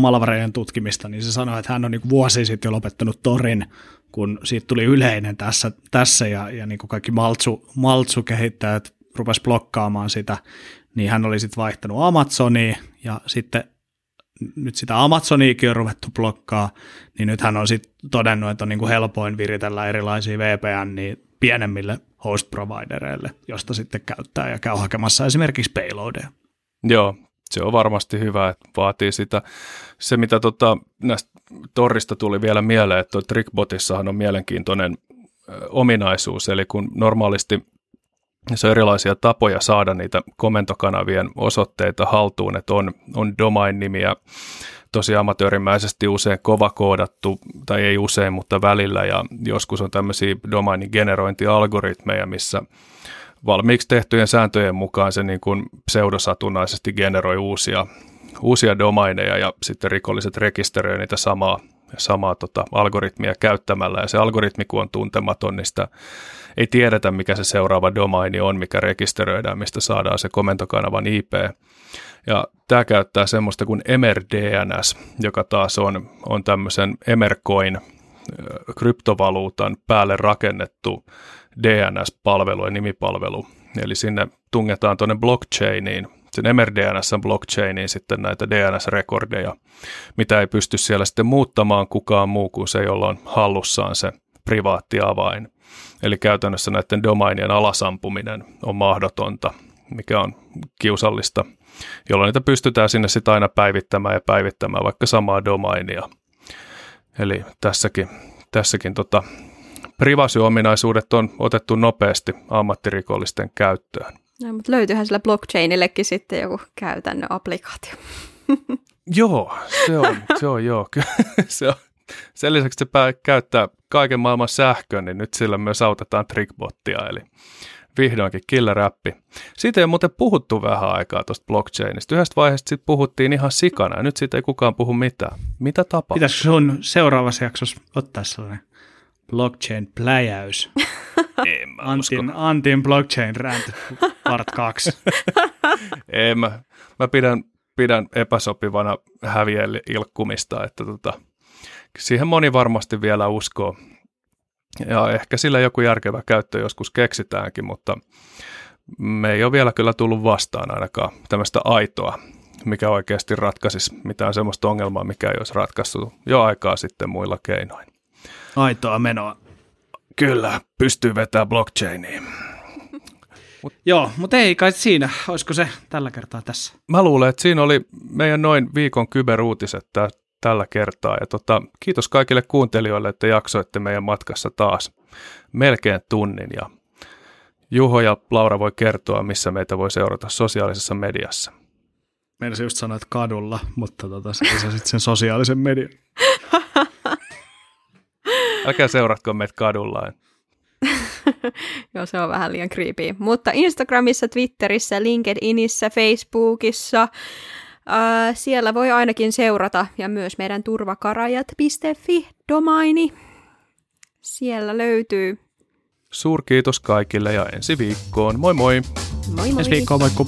malvareiden tutkimista, niin se sanoi, että hän on niin vuosi sitten jo lopettanut Torin, kun siitä tuli yleinen tässä, tässä ja, ja niin kuin kaikki maltsu, maltsu kehittäjät rupes blokkaamaan sitä, niin hän oli sitten vaihtanut Amazoniin ja sitten nyt sitä Amazoniikin on ruvettu blokkaa, niin nyt hän on sitten todennut, että on niin kuin helpoin viritellä erilaisia VPN niin pienemmille host providereille, josta sitten käyttää ja käy hakemassa esimerkiksi payloadeja. Joo, se on varmasti hyvä, että vaatii sitä. Se, mitä tota, näistä torrista tuli vielä mieleen, että Trickbotissahan on mielenkiintoinen ominaisuus, eli kun normaalisti se on erilaisia tapoja saada niitä komentokanavien osoitteita haltuun, että on, on domain-nimiä. Tosi amatöörimäisesti usein kova koodattu, tai ei usein, mutta välillä, ja joskus on tämmöisiä domainin generointialgoritmeja, missä valmiiksi tehtyjen sääntöjen mukaan se niin kuin pseudosatunnaisesti generoi uusia, uusia domaineja, ja sitten rikolliset rekisteröi niitä samaa, samaa tota, algoritmia käyttämällä, ja se algoritmi, kun on tuntematon, niin sitä ei tiedetä, mikä se seuraava domaini on, mikä rekisteröidään, mistä saadaan se komentokanavan IP. Ja tämä käyttää semmoista kuin EMER-DNS, joka taas on, on tämmöisen Emercoin kryptovaluutan päälle rakennettu DNS-palvelu ja nimipalvelu. Eli sinne tungetaan tuonne blockchainiin, sen EMER-DNSn blockchainiin sitten näitä DNS-rekordeja, mitä ei pysty siellä sitten muuttamaan kukaan muu kuin se, jolla on hallussaan se privaatti avain. Eli käytännössä näiden domainien alasampuminen on mahdotonta, mikä on kiusallista, jolloin niitä pystytään sinne sitten aina päivittämään ja päivittämään vaikka samaa domainia. Eli tässäkin, tässäkin tota, privasy-ominaisuudet on otettu nopeasti ammattirikollisten käyttöön. No, mutta löytyyhän sillä blockchainillekin sitten joku käytännön applikaatio. joo, se on, se on joo. se on, sen lisäksi se pää käyttää kaiken maailman sähkön, niin nyt sillä myös autetaan trickbottia, eli vihdoinkin killer-appi. Siitä ei ole muuten puhuttu vähän aikaa tuosta blockchainista. Yhdestä vaiheesta sitten puhuttiin ihan sikana, ja nyt siitä ei kukaan puhu mitään. Mitä tapahtuu? Pitäisikö sun seuraavassa jaksossa ottaa sellainen blockchain-pläjäys? en mä Antin, Antin blockchain rant part 2. en mä, mä pidän, pidän epäsopivana häviä ilkkumista, että tota, siihen moni varmasti vielä uskoo. Ja ehkä sillä joku järkevä käyttö joskus keksitäänkin, mutta me ei ole vielä kyllä tullut vastaan ainakaan tämmöistä aitoa, mikä oikeasti ratkaisisi mitään sellaista ongelmaa, mikä ei olisi ratkaistu jo aikaa sitten muilla keinoin. Aitoa menoa. Kyllä, pystyy vetämään blockchainiin. Mut, Joo, mutta ei kai siinä. Olisiko se tällä kertaa tässä? Mä luulen, että siinä oli meidän noin viikon kyberuutiset tää, tällä kertaa. Ja tota, kiitos kaikille kuuntelijoille, että jaksoitte meidän matkassa taas melkein tunnin. Ja Juho ja Laura voi kertoa, missä meitä voi seurata sosiaalisessa mediassa. Meidän just sanoa, että kadulla, mutta tota, se sitten sen sosiaalisen median. Älkää seuratko meitä kadulla. Joo, se on vähän liian creepy. Mutta Instagramissa, Twitterissä, LinkedInissä, Facebookissa, äh, siellä voi ainakin seurata ja myös meidän turvakarajat.fi domaini. Siellä löytyy. Suurkiitos kaikille ja ensi viikkoon. Moi moi! Moi moi! Ensi viikkoon, moikku!